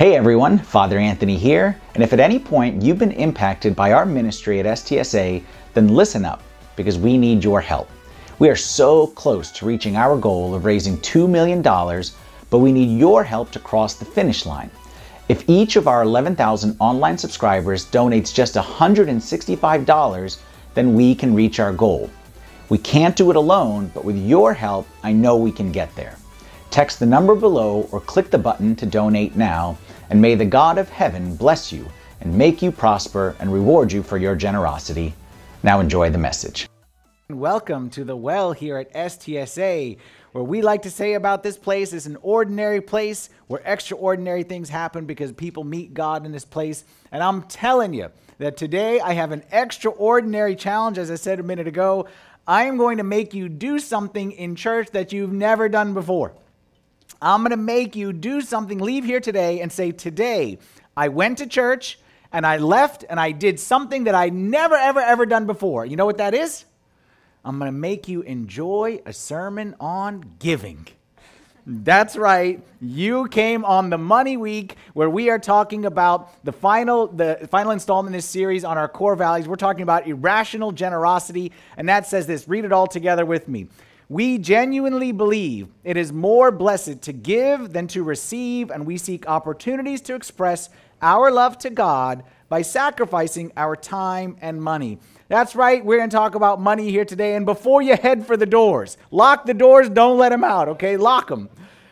Hey everyone, Father Anthony here, and if at any point you've been impacted by our ministry at STSA, then listen up because we need your help. We are so close to reaching our goal of raising $2 million, but we need your help to cross the finish line. If each of our 11,000 online subscribers donates just $165, then we can reach our goal. We can't do it alone, but with your help, I know we can get there. Text the number below or click the button to donate now, and may the God of heaven bless you and make you prosper and reward you for your generosity. Now enjoy the message. Welcome to the well here at STSA, where we like to say about this place is an ordinary place where extraordinary things happen because people meet God in this place. And I'm telling you that today I have an extraordinary challenge, as I said a minute ago. I am going to make you do something in church that you've never done before. I'm going to make you do something, leave here today and say, Today, I went to church and I left and I did something that I never, ever, ever done before. You know what that is? I'm going to make you enjoy a sermon on giving. That's right. You came on the Money Week where we are talking about the final the final installment in this series on our core values. We're talking about irrational generosity and that says this. Read it all together with me. We genuinely believe it is more blessed to give than to receive, and we seek opportunities to express our love to God by sacrificing our time and money. That's right, we're going to talk about money here today. And before you head for the doors, lock the doors, don't let them out, okay? Lock them.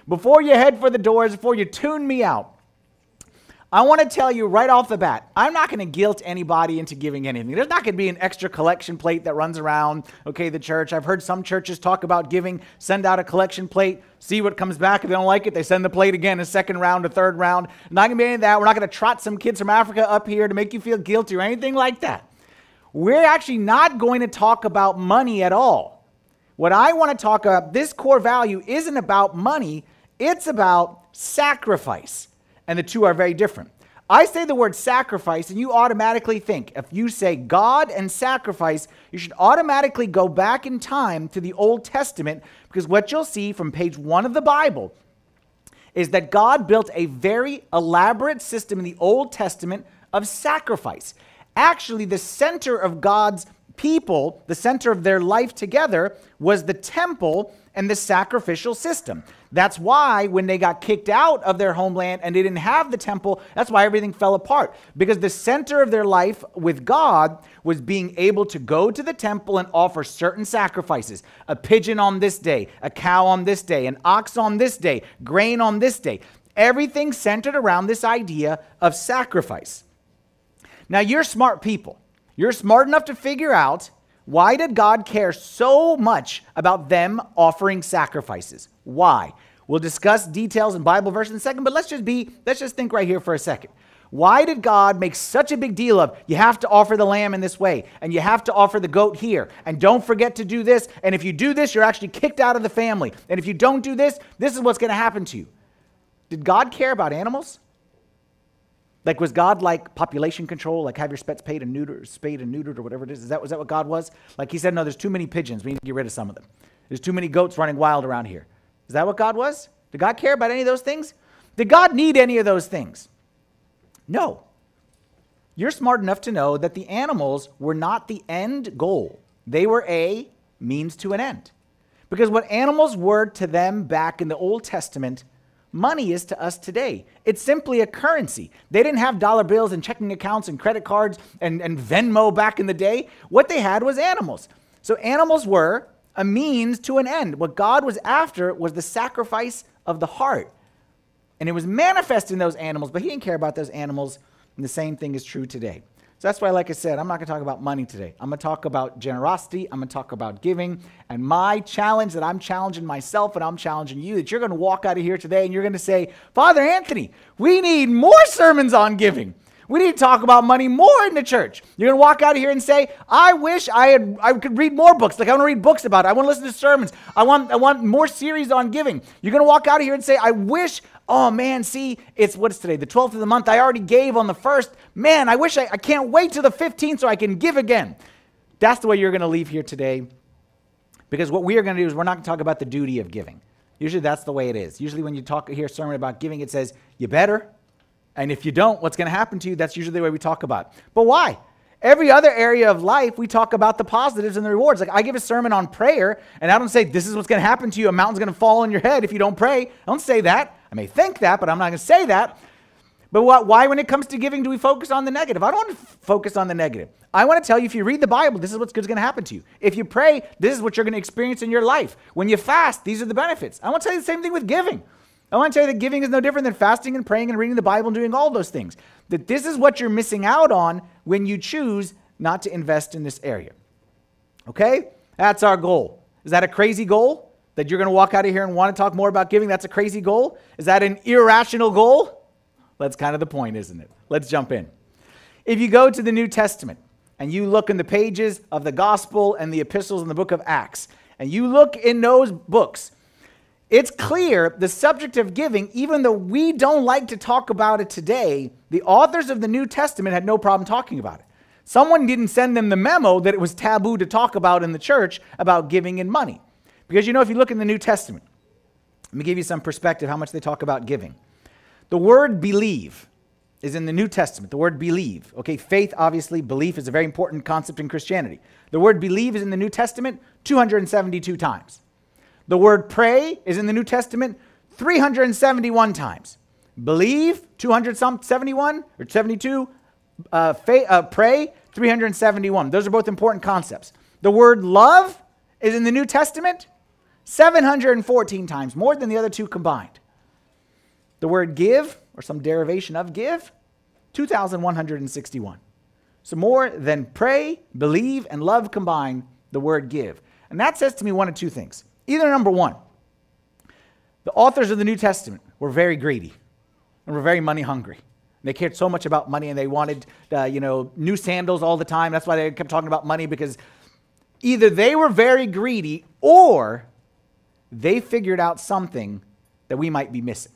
Before you head for the doors, before you tune me out, I want to tell you right off the bat, I'm not going to guilt anybody into giving anything. There's not going to be an extra collection plate that runs around, okay, the church. I've heard some churches talk about giving, send out a collection plate, see what comes back. If they don't like it, they send the plate again, a second round, a third round. Not going to be any of that. We're not going to trot some kids from Africa up here to make you feel guilty or anything like that. We're actually not going to talk about money at all. What I want to talk about, this core value isn't about money, it's about sacrifice and the two are very different. I say the word sacrifice, and you automatically think, if you say God and sacrifice, you should automatically go back in time to the Old Testament because what you'll see from page one of the Bible is that God built a very elaborate system in the Old Testament of sacrifice. Actually, the center of God's people, the center of their life together, was the temple and the sacrificial system. That's why when they got kicked out of their homeland and they didn't have the temple, that's why everything fell apart. Because the center of their life with God was being able to go to the temple and offer certain sacrifices a pigeon on this day, a cow on this day, an ox on this day, grain on this day. Everything centered around this idea of sacrifice. Now, you're smart people. You're smart enough to figure out why did God care so much about them offering sacrifices? Why? We'll discuss details and Bible verses in a second, but let's just be let's just think right here for a second. Why did God make such a big deal of you have to offer the lamb in this way and you have to offer the goat here and don't forget to do this and if you do this you're actually kicked out of the family and if you don't do this this is what's going to happen to you. Did God care about animals? Like, was God like population control, like have your pets paid and neutered, spayed and neutered, or whatever it is? Is that, was that what God was? Like, He said, no, there's too many pigeons. We need to get rid of some of them. There's too many goats running wild around here. Is that what God was? Did God care about any of those things? Did God need any of those things? No. You're smart enough to know that the animals were not the end goal, they were a means to an end. Because what animals were to them back in the Old Testament money is to us today. It's simply a currency. They didn't have dollar bills and checking accounts and credit cards and, and Venmo back in the day. What they had was animals. So animals were a means to an end. What God was after was the sacrifice of the heart. And it was manifest in those animals, but He didn't care about those animals. And the same thing is true today. So that's why, like I said, I'm not going to talk about money today. I'm going to talk about generosity. I'm going to talk about giving. And my challenge that I'm challenging myself and I'm challenging you that you're going to walk out of here today and you're going to say, Father Anthony, we need more sermons on giving. We need to talk about money more in the church. You're going to walk out of here and say, I wish I had I could read more books. Like I want to read books about it. I want to listen to sermons. I want I want more series on giving. You're going to walk out of here and say, I wish oh man, see, it's what's today, the 12th of the month. I already gave on the first. Man, I wish I, I can't wait till the 15th so I can give again. That's the way you're going to leave here today. Because what we are going to do is we're not going to talk about the duty of giving. Usually that's the way it is. Usually when you talk hear a sermon about giving, it says, you better, And if you don't, what's going to happen to you? That's usually the way we talk about it. But why? Every other area of life, we talk about the positives and the rewards. Like I give a sermon on prayer, and I don't say, This is what's going to happen to you. A mountain's going to fall on your head if you don't pray. I don't say that. I may think that, but I'm not going to say that. But what, why, when it comes to giving, do we focus on the negative? I don't want to f- focus on the negative. I want to tell you if you read the Bible, this is what's going to happen to you. If you pray, this is what you're going to experience in your life. When you fast, these are the benefits. I want to tell you the same thing with giving. I want to tell you that giving is no different than fasting and praying and reading the Bible and doing all those things. That this is what you're missing out on when you choose not to invest in this area. Okay? That's our goal. Is that a crazy goal? That you're going to walk out of here and want to talk more about giving? That's a crazy goal? Is that an irrational goal? That's kind of the point, isn't it? Let's jump in. If you go to the New Testament and you look in the pages of the gospel and the epistles in the book of Acts, and you look in those books, it's clear the subject of giving, even though we don't like to talk about it today, the authors of the New Testament had no problem talking about it. Someone didn't send them the memo that it was taboo to talk about in the church about giving and money. Because you know, if you look in the New Testament, let me give you some perspective how much they talk about giving. The word believe is in the New Testament. The word believe. Okay, faith, obviously, belief is a very important concept in Christianity. The word believe is in the New Testament 272 times. The word pray is in the New Testament 371 times. Believe, 271 or 72. Uh, faith, uh, pray, 371. Those are both important concepts. The word love is in the New Testament 714 times, more than the other two combined. The word give, or some derivation of give, 2,161. So more than pray, believe, and love combined, the word give. And that says to me one of two things. Either number one, the authors of the New Testament were very greedy and were very money hungry. They cared so much about money and they wanted, uh, you know, new sandals all the time. That's why they kept talking about money because either they were very greedy or they figured out something that we might be missing.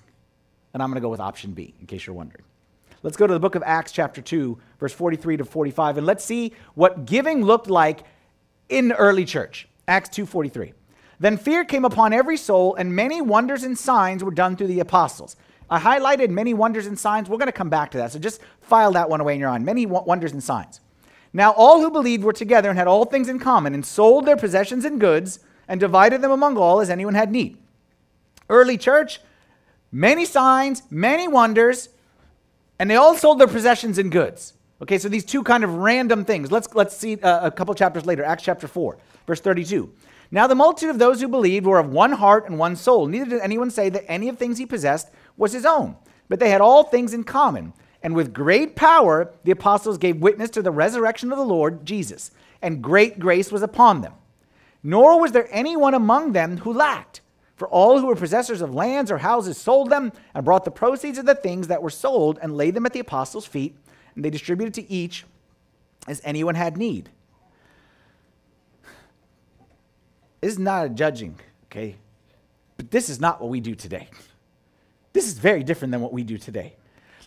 And I'm going to go with option B, in case you're wondering. Let's go to the book of Acts, chapter 2, verse 43 to 45, and let's see what giving looked like in the early church. Acts 2:43. Then fear came upon every soul, and many wonders and signs were done through the apostles. I highlighted many wonders and signs. We're going to come back to that. So just file that one away in your mind. Many wonders and signs. Now all who believed were together and had all things in common, and sold their possessions and goods, and divided them among all as anyone had need. Early church, many signs, many wonders, and they all sold their possessions and goods. Okay, so these two kind of random things. Let's let's see uh, a couple chapters later, Acts chapter 4, verse 32. Now the multitude of those who believed were of one heart and one soul. Neither did anyone say that any of things he possessed was his own, but they had all things in common. And with great power the apostles gave witness to the resurrection of the Lord Jesus, and great grace was upon them. Nor was there anyone among them who lacked. For all who were possessors of lands or houses sold them and brought the proceeds of the things that were sold and laid them at the apostles' feet, and they distributed to each as anyone had need. Is not a judging, okay? But this is not what we do today. This is very different than what we do today.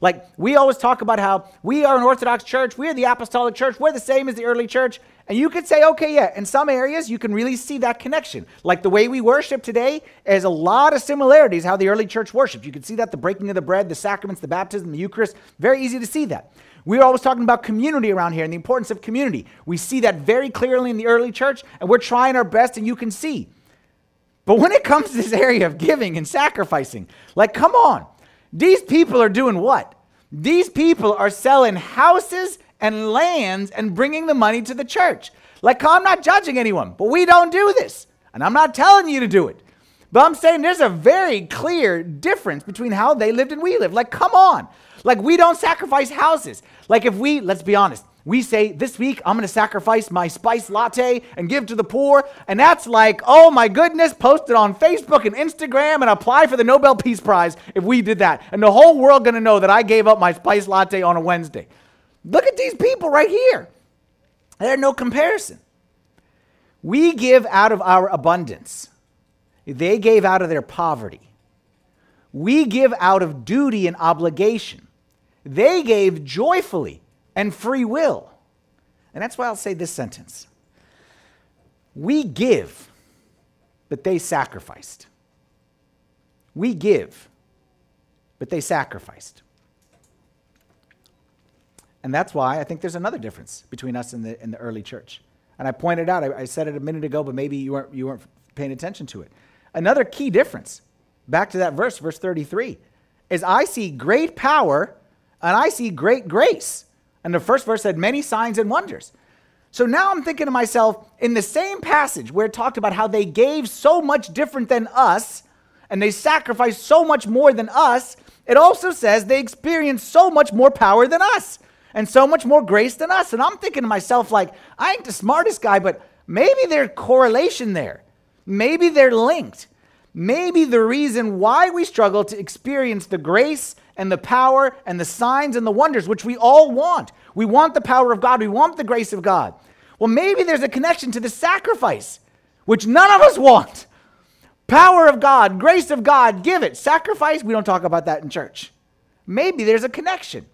Like, we always talk about how we are an Orthodox church, we're the apostolic church, we're the same as the early church. And you could say, okay, yeah, in some areas you can really see that connection. Like the way we worship today has a lot of similarities how the early church worshiped. You can see that the breaking of the bread, the sacraments, the baptism, the Eucharist, very easy to see that. We're always talking about community around here and the importance of community. We see that very clearly in the early church, and we're trying our best, and you can see. But when it comes to this area of giving and sacrificing, like, come on. These people are doing what? These people are selling houses and lands and bringing the money to the church. Like, I'm not judging anyone, but we don't do this. And I'm not telling you to do it. But I'm saying there's a very clear difference between how they lived and we live. Like, come on. Like, we don't sacrifice houses. Like, if we, let's be honest, we say, this week I'm going to sacrifice my spice latte and give to the poor. And that's like, oh my goodness, post it on Facebook and Instagram and apply for the Nobel Peace Prize if we did that. And the whole world going to know that I gave up my spice latte on a Wednesday. Look at these people right here. There's no comparison. We give out of our abundance. They gave out of their poverty. We give out of duty and obligation. They gave joyfully and free will. And that's why I'll say this sentence We give, but they sacrificed. We give, but they sacrificed. And that's why I think there's another difference between us and the, and the early church. And I pointed out, I, I said it a minute ago, but maybe you weren't, you weren't paying attention to it. Another key difference, back to that verse, verse 33, is I see great power and I see great grace. And the first verse said, many signs and wonders. So now I'm thinking to myself, in the same passage where it talked about how they gave so much different than us, and they sacrificed so much more than us, it also says they experienced so much more power than us and so much more grace than us. And I'm thinking to myself, like, I ain't the smartest guy, but maybe there's correlation there. Maybe they're linked. Maybe the reason why we struggle to experience the grace and the power and the signs and the wonders, which we all want. We want the power of God, we want the grace of God. Well, maybe there's a connection to the sacrifice, which none of us want. Power of God, grace of God, give it. Sacrifice, we don't talk about that in church. Maybe there's a connection.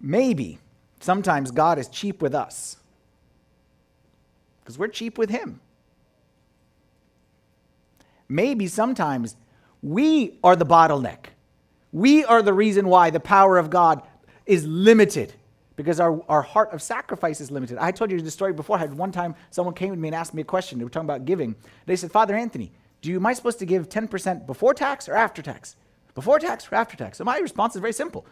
Maybe sometimes God is cheap with us because we're cheap with Him. Maybe sometimes we are the bottleneck. We are the reason why the power of God is limited because our, our heart of sacrifice is limited. I told you the story before. I had one time someone came to me and asked me a question. They were talking about giving. They said, Father Anthony, do you, am I supposed to give 10% before tax or after tax? Before tax or after tax? So my response is very simple.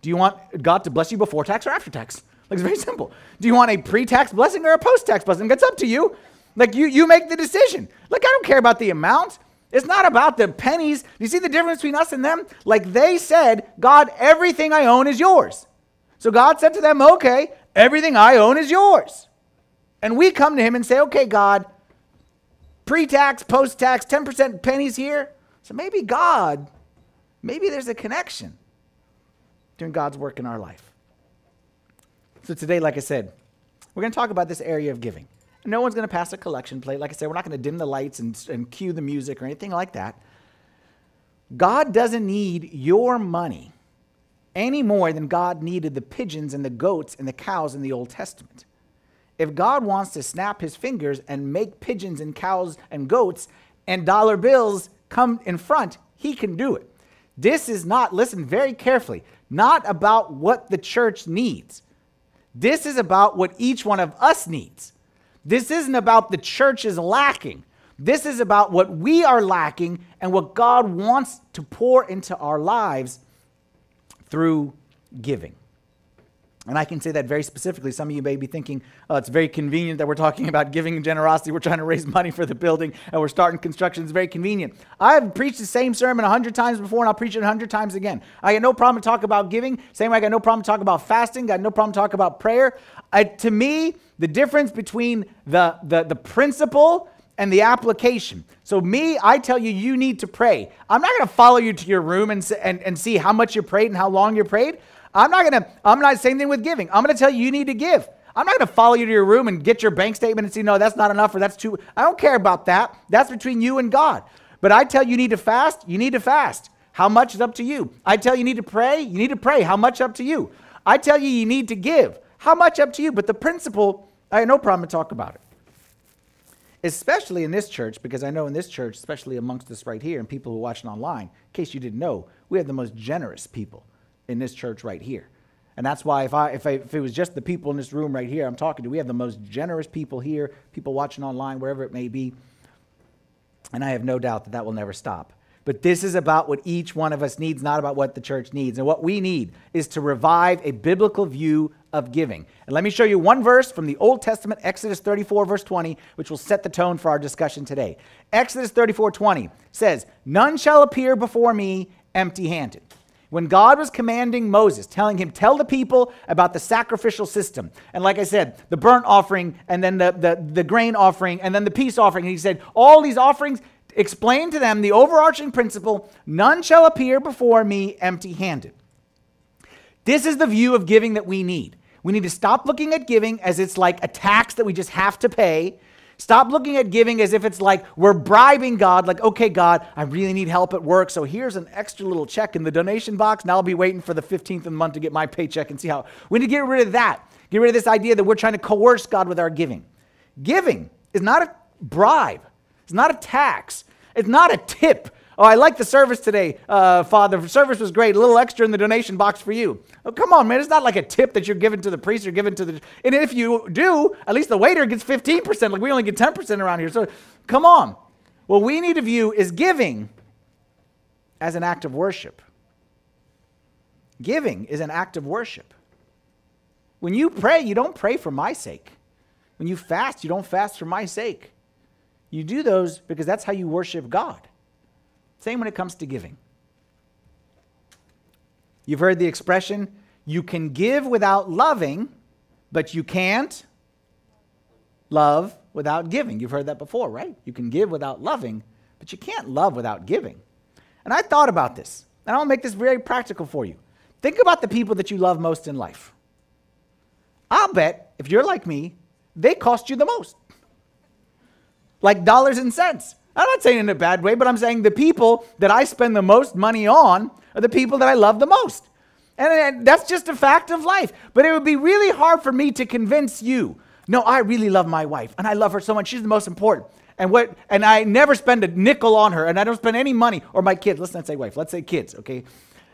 Do you want God to bless you before tax or after tax? Like it's very simple. Do you want a pre-tax blessing or a post-tax blessing? It's up to you. Like you, you make the decision. Like I don't care about the amount. It's not about the pennies. You see the difference between us and them? Like they said, God, everything I own is yours. So God said to them, Okay, everything I own is yours. And we come to him and say, Okay, God, pre tax, post tax, 10% pennies here. So maybe God, maybe there's a connection during God's work in our life. So today, like I said, we're going to talk about this area of giving. No one's going to pass a collection plate. Like I said, we're not going to dim the lights and, and cue the music or anything like that. God doesn't need your money any more than God needed the pigeons and the goats and the cows in the Old Testament. If God wants to snap his fingers and make pigeons and cows and goats and dollar bills come in front, he can do it. This is not, listen very carefully, not about what the church needs. This is about what each one of us needs. This isn't about the church is lacking. This is about what we are lacking and what God wants to pour into our lives through giving. And I can say that very specifically. Some of you may be thinking, oh, it's very convenient that we're talking about giving and generosity. We're trying to raise money for the building and we're starting construction. It's very convenient. I have preached the same sermon a hundred times before and I'll preach it a hundred times again. I got no problem to talk about giving. Same way I got no problem to talk about fasting. Got no problem to talk about prayer. I, to me, the difference between the, the, the principle and the application. So, me, I tell you, you need to pray. I'm not going to follow you to your room and, and, and see how much you prayed and how long you prayed. I'm not to, I'm not, same thing with giving. I'm to tell you, you need to give. I'm not going to follow you to your room and get your bank statement and see, no, that's not enough or that's too. I don't care about that. That's between you and God. But I tell you, you need to fast, you need to fast. How much is up to you? I tell you, you need to pray, you need to pray. How much up to you? I tell you, you need to give. How much up to you? But the principle, I have no problem to talk about it especially in this church, because I know in this church, especially amongst us right here and people who are watching online, in case you didn't know, we have the most generous people in this church right here. And that's why if, I, if, I, if it was just the people in this room right here I'm talking to, we have the most generous people here, people watching online, wherever it may be. And I have no doubt that that will never stop. But this is about what each one of us needs, not about what the church needs. And what we need is to revive a biblical view of giving. And let me show you one verse from the Old Testament, Exodus 34, verse 20, which will set the tone for our discussion today. Exodus 34, 20 says, None shall appear before me empty handed. When God was commanding Moses, telling him, Tell the people about the sacrificial system. And like I said, the burnt offering, and then the, the, the grain offering, and then the peace offering. And he said, All these offerings, explain to them the overarching principle none shall appear before me empty handed. This is the view of giving that we need. We need to stop looking at giving as it's like a tax that we just have to pay. Stop looking at giving as if it's like we're bribing God, like, okay, God, I really need help at work. So here's an extra little check in the donation box. Now I'll be waiting for the 15th of the month to get my paycheck and see how. We need to get rid of that. Get rid of this idea that we're trying to coerce God with our giving. Giving is not a bribe, it's not a tax, it's not a tip. Oh, I like the service today, uh, Father. The service was great. A little extra in the donation box for you. Oh, come on, man. It's not like a tip that you're giving to the priest or giving to the. And if you do, at least the waiter gets 15%. Like we only get 10% around here. So come on. What we need to view is giving as an act of worship. Giving is an act of worship. When you pray, you don't pray for my sake. When you fast, you don't fast for my sake. You do those because that's how you worship God. Same when it comes to giving. You've heard the expression, you can give without loving, but you can't love without giving. You've heard that before, right? You can give without loving, but you can't love without giving. And I thought about this, and I'll make this very practical for you. Think about the people that you love most in life. I'll bet, if you're like me, they cost you the most. Like dollars and cents. I'm not saying in a bad way, but I'm saying the people that I spend the most money on are the people that I love the most. And that's just a fact of life. But it would be really hard for me to convince you no, I really love my wife and I love her so much. She's the most important. And what and I never spend a nickel on her and I don't spend any money or my kids. Let's not say wife, let's say kids, okay?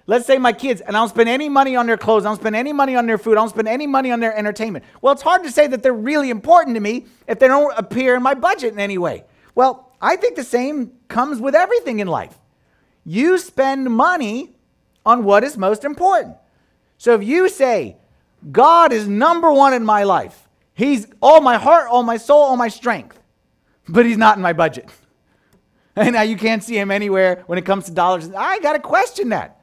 Let's say my kids, and I don't spend any money on their clothes, I don't spend any money on their food, I don't spend any money on their entertainment. Well, it's hard to say that they're really important to me if they don't appear in my budget in any way. Well, I think the same comes with everything in life. You spend money on what is most important. So if you say, God is number one in my life, He's all my heart, all my soul, all my strength, but He's not in my budget. And now you can't see Him anywhere when it comes to dollars. I got to question that.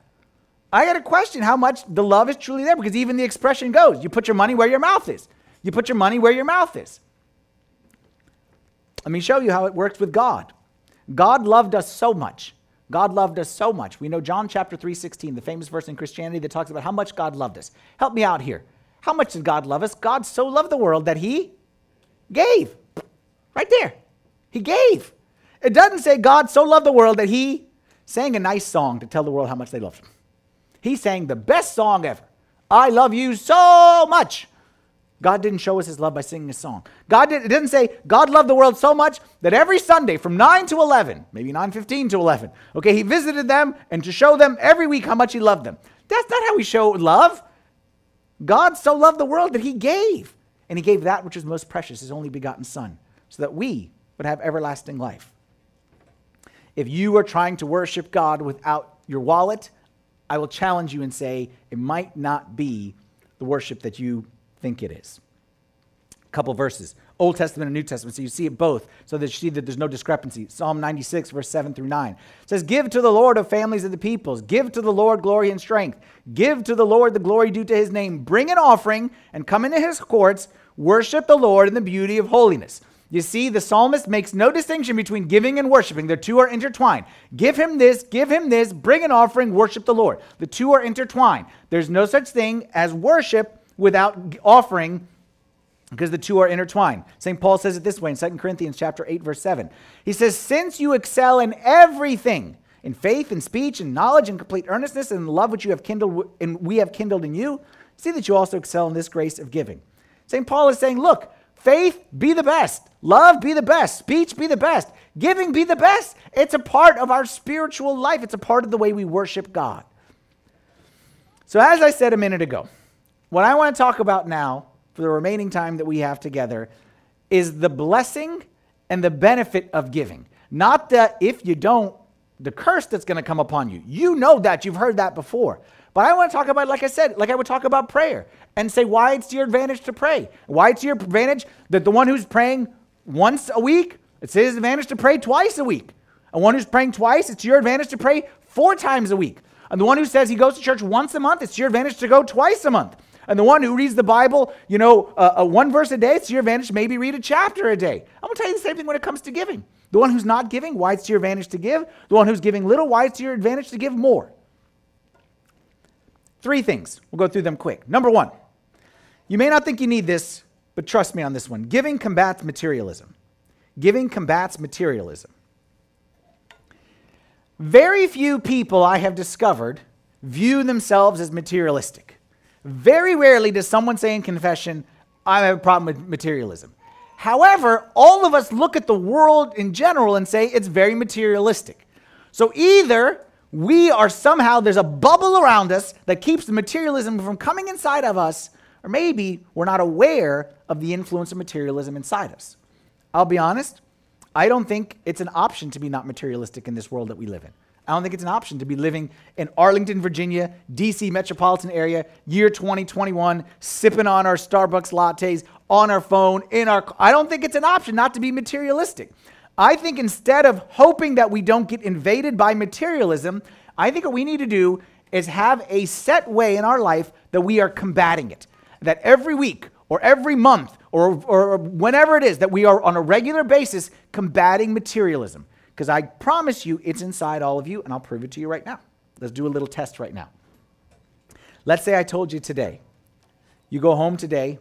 I got to question how much the love is truly there because even the expression goes you put your money where your mouth is. You put your money where your mouth is. Let me show you how it works with God. God loved us so much. God loved us so much. We know John chapter 3 16, the famous verse in Christianity that talks about how much God loved us. Help me out here. How much did God love us? God so loved the world that he gave. Right there. He gave. It doesn't say God so loved the world that he sang a nice song to tell the world how much they loved him. He sang the best song ever. I love you so much. God didn't show us his love by singing a song. God did, it didn't say God loved the world so much that every Sunday from 9 to 11, maybe 9:15 to 11, okay, he visited them and to show them every week how much he loved them. That's not how we show love. God so loved the world that he gave, and he gave that which is most precious, his only begotten son, so that we would have everlasting life. If you are trying to worship God without your wallet, I will challenge you and say it might not be the worship that you think it is. A couple verses Old Testament and New Testament. So you see it both, so that you see that there's no discrepancy. Psalm 96, verse 7 through 9 it says, Give to the Lord of families of the peoples, give to the Lord glory and strength, give to the Lord the glory due to his name, bring an offering and come into his courts, worship the Lord in the beauty of holiness. You see, the psalmist makes no distinction between giving and worshiping. The two are intertwined. Give him this, give him this, bring an offering, worship the Lord. The two are intertwined. There's no such thing as worship without offering because the two are intertwined. St. Paul says it this way in 2 Corinthians chapter 8 verse 7. He says, "Since you excel in everything, in faith and speech and knowledge and complete earnestness and love which you have kindled and we have kindled in you, see that you also excel in this grace of giving." St. Paul is saying, "Look, faith be the best, love be the best, speech be the best, giving be the best. It's a part of our spiritual life. It's a part of the way we worship God." So as I said a minute ago, what I want to talk about now for the remaining time that we have together is the blessing and the benefit of giving. Not that if you don't, the curse that's going to come upon you. You know that. You've heard that before. But I want to talk about, like I said, like I would talk about prayer and say why it's to your advantage to pray. Why it's to your advantage that the one who's praying once a week, it's his advantage to pray twice a week. And one who's praying twice, it's your advantage to pray four times a week. And the one who says he goes to church once a month, it's your advantage to go twice a month. And the one who reads the Bible, you know, uh, uh, one verse a day, it's to your advantage. Maybe read a chapter a day. I'm going to tell you the same thing when it comes to giving. The one who's not giving, why it's to your advantage to give. The one who's giving little, why it's to your advantage to give more. Three things. We'll go through them quick. Number one, you may not think you need this, but trust me on this one. Giving combats materialism. Giving combats materialism. Very few people I have discovered view themselves as materialistic. Very rarely does someone say in confession, I have a problem with materialism. However, all of us look at the world in general and say it's very materialistic. So either we are somehow, there's a bubble around us that keeps the materialism from coming inside of us, or maybe we're not aware of the influence of materialism inside us. I'll be honest, I don't think it's an option to be not materialistic in this world that we live in. I don't think it's an option to be living in Arlington, Virginia, DC metropolitan area, year 2021, sipping on our Starbucks lattes on our phone, in our. I don't think it's an option not to be materialistic. I think instead of hoping that we don't get invaded by materialism, I think what we need to do is have a set way in our life that we are combating it. That every week or every month or, or whenever it is that we are on a regular basis combating materialism. Because I promise you it's inside all of you, and I'll prove it to you right now. Let's do a little test right now. Let's say I told you today, you go home today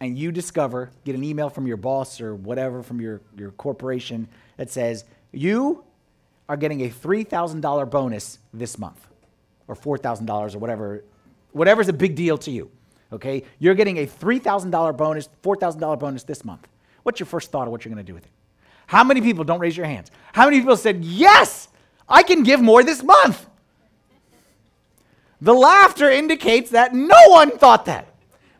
and you discover, get an email from your boss or whatever from your, your corporation that says, you are getting a $3,000 bonus this month or $4,000 or whatever, whatever's a big deal to you. Okay? You're getting a $3,000 bonus, $4,000 bonus this month. What's your first thought of what you're going to do with it? How many people, don't raise your hands, how many people said, Yes, I can give more this month? The laughter indicates that no one thought that.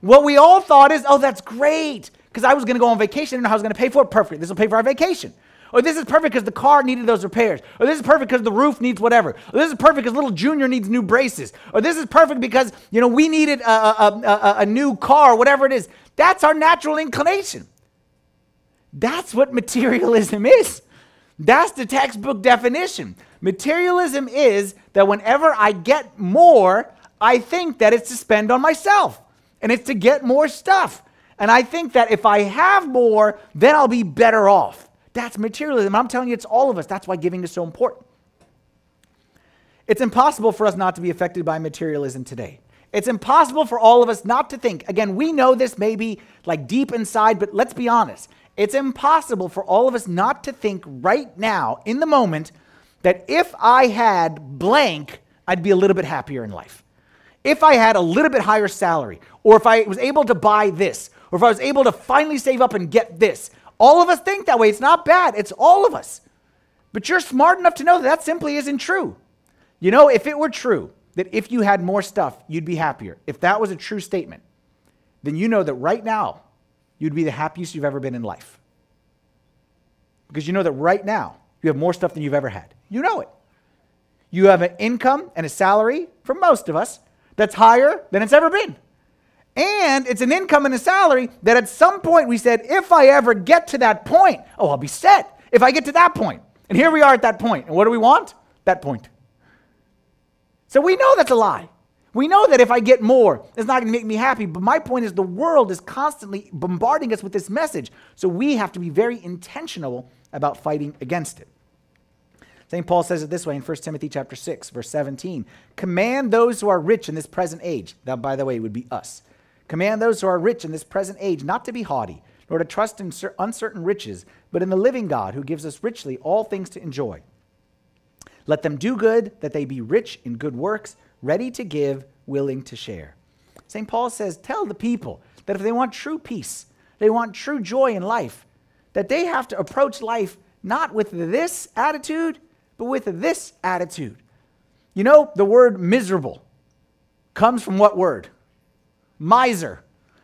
What we all thought is, oh, that's great, because I was going to go on vacation and I was going to pay for it. Perfect. This will pay for our vacation. Or this is perfect because the car needed those repairs. Or this is perfect because the roof needs whatever. Or this is perfect because little Junior needs new braces. Or this is perfect because, you know, we needed a, a, a, a new car, whatever it is. That's our natural inclination. That's what materialism is. That's the textbook definition. Materialism is that whenever I get more, I think that it's to spend on myself and it's to get more stuff. And I think that if I have more, then I'll be better off. That's materialism. I'm telling you, it's all of us. That's why giving is so important. It's impossible for us not to be affected by materialism today. It's impossible for all of us not to think. Again, we know this may be like deep inside, but let's be honest. It's impossible for all of us not to think right now, in the moment, that if I had blank, I'd be a little bit happier in life if I had a little bit higher salary, or if I was able to buy this, or if I was able to finally save up and get this. All of us think that way. It's not bad, it's all of us. But you're smart enough to know that that simply isn't true. You know, if it were true that if you had more stuff, you'd be happier, if that was a true statement, then you know that right now, you'd be the happiest you've ever been in life. Because you know that right now, you have more stuff than you've ever had. You know it. You have an income and a salary, for most of us, that's higher than it's ever been. And it's an income and a salary that at some point we said, if I ever get to that point, oh, I'll be set if I get to that point. And here we are at that point. And what do we want? That point. So we know that's a lie. We know that if I get more, it's not going to make me happy. But my point is, the world is constantly bombarding us with this message. So we have to be very intentional about fighting against it. St. Paul says it this way in 1 Timothy chapter 6, verse 17. Command those who are rich in this present age. That, by the way, would be us. Command those who are rich in this present age not to be haughty, nor to trust in uncertain riches, but in the living God who gives us richly all things to enjoy. Let them do good, that they be rich in good works, ready to give, willing to share. St. Paul says, Tell the people that if they want true peace, they want true joy in life, that they have to approach life not with this attitude, but with this attitude. You know, the word miserable comes from what word? Miser.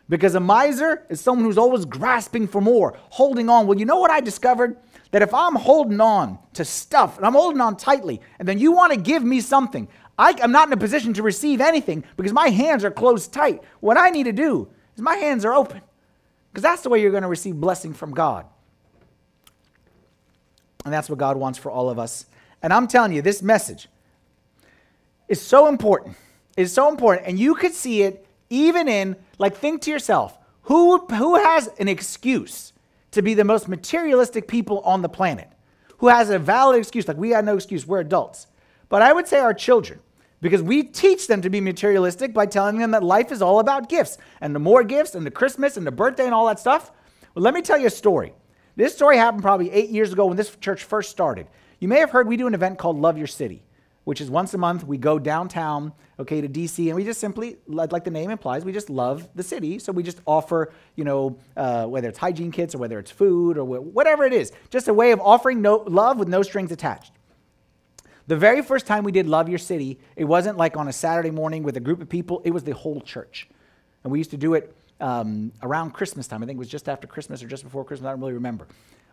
Because a miser is someone who's always grasping for more, holding on. Well, you know what I discovered? That if I'm holding on to stuff and I'm holding on tightly, and then you want to give me something, I, am not in a position to receive anything because my hands are closed tight. What I need to do is my hands are open because that's the way you're going to receive blessing from God. And that's what God wants for all of us and I'm telling you, this message is so important. It's so important. And you could see it even in, like, think to yourself, who, who has an excuse to be the most materialistic people on the planet? Who has a valid excuse? Like, we got no excuse, we're adults. But I would say our children, because we teach them to be materialistic by telling them that life is all about gifts and the more gifts and the Christmas and the birthday and all that stuff. Well, let me tell you a story. This story happened probably eight years ago when this church first started. You may have heard we do an event called Love Your City, which is once a month we go downtown, okay, to DC, and we just simply, like the name implies, we just love the city. So we just offer, you know, uh, whether it's hygiene kits or whether it's food or whatever it is, just a way of offering no, love with no strings attached. The very first time we did Love Your City, it wasn't like on a Saturday morning with a group of people, it was the whole church. And we used to do it um, around Christmas time. I think it was just after Christmas or just before Christmas. I don't really remember.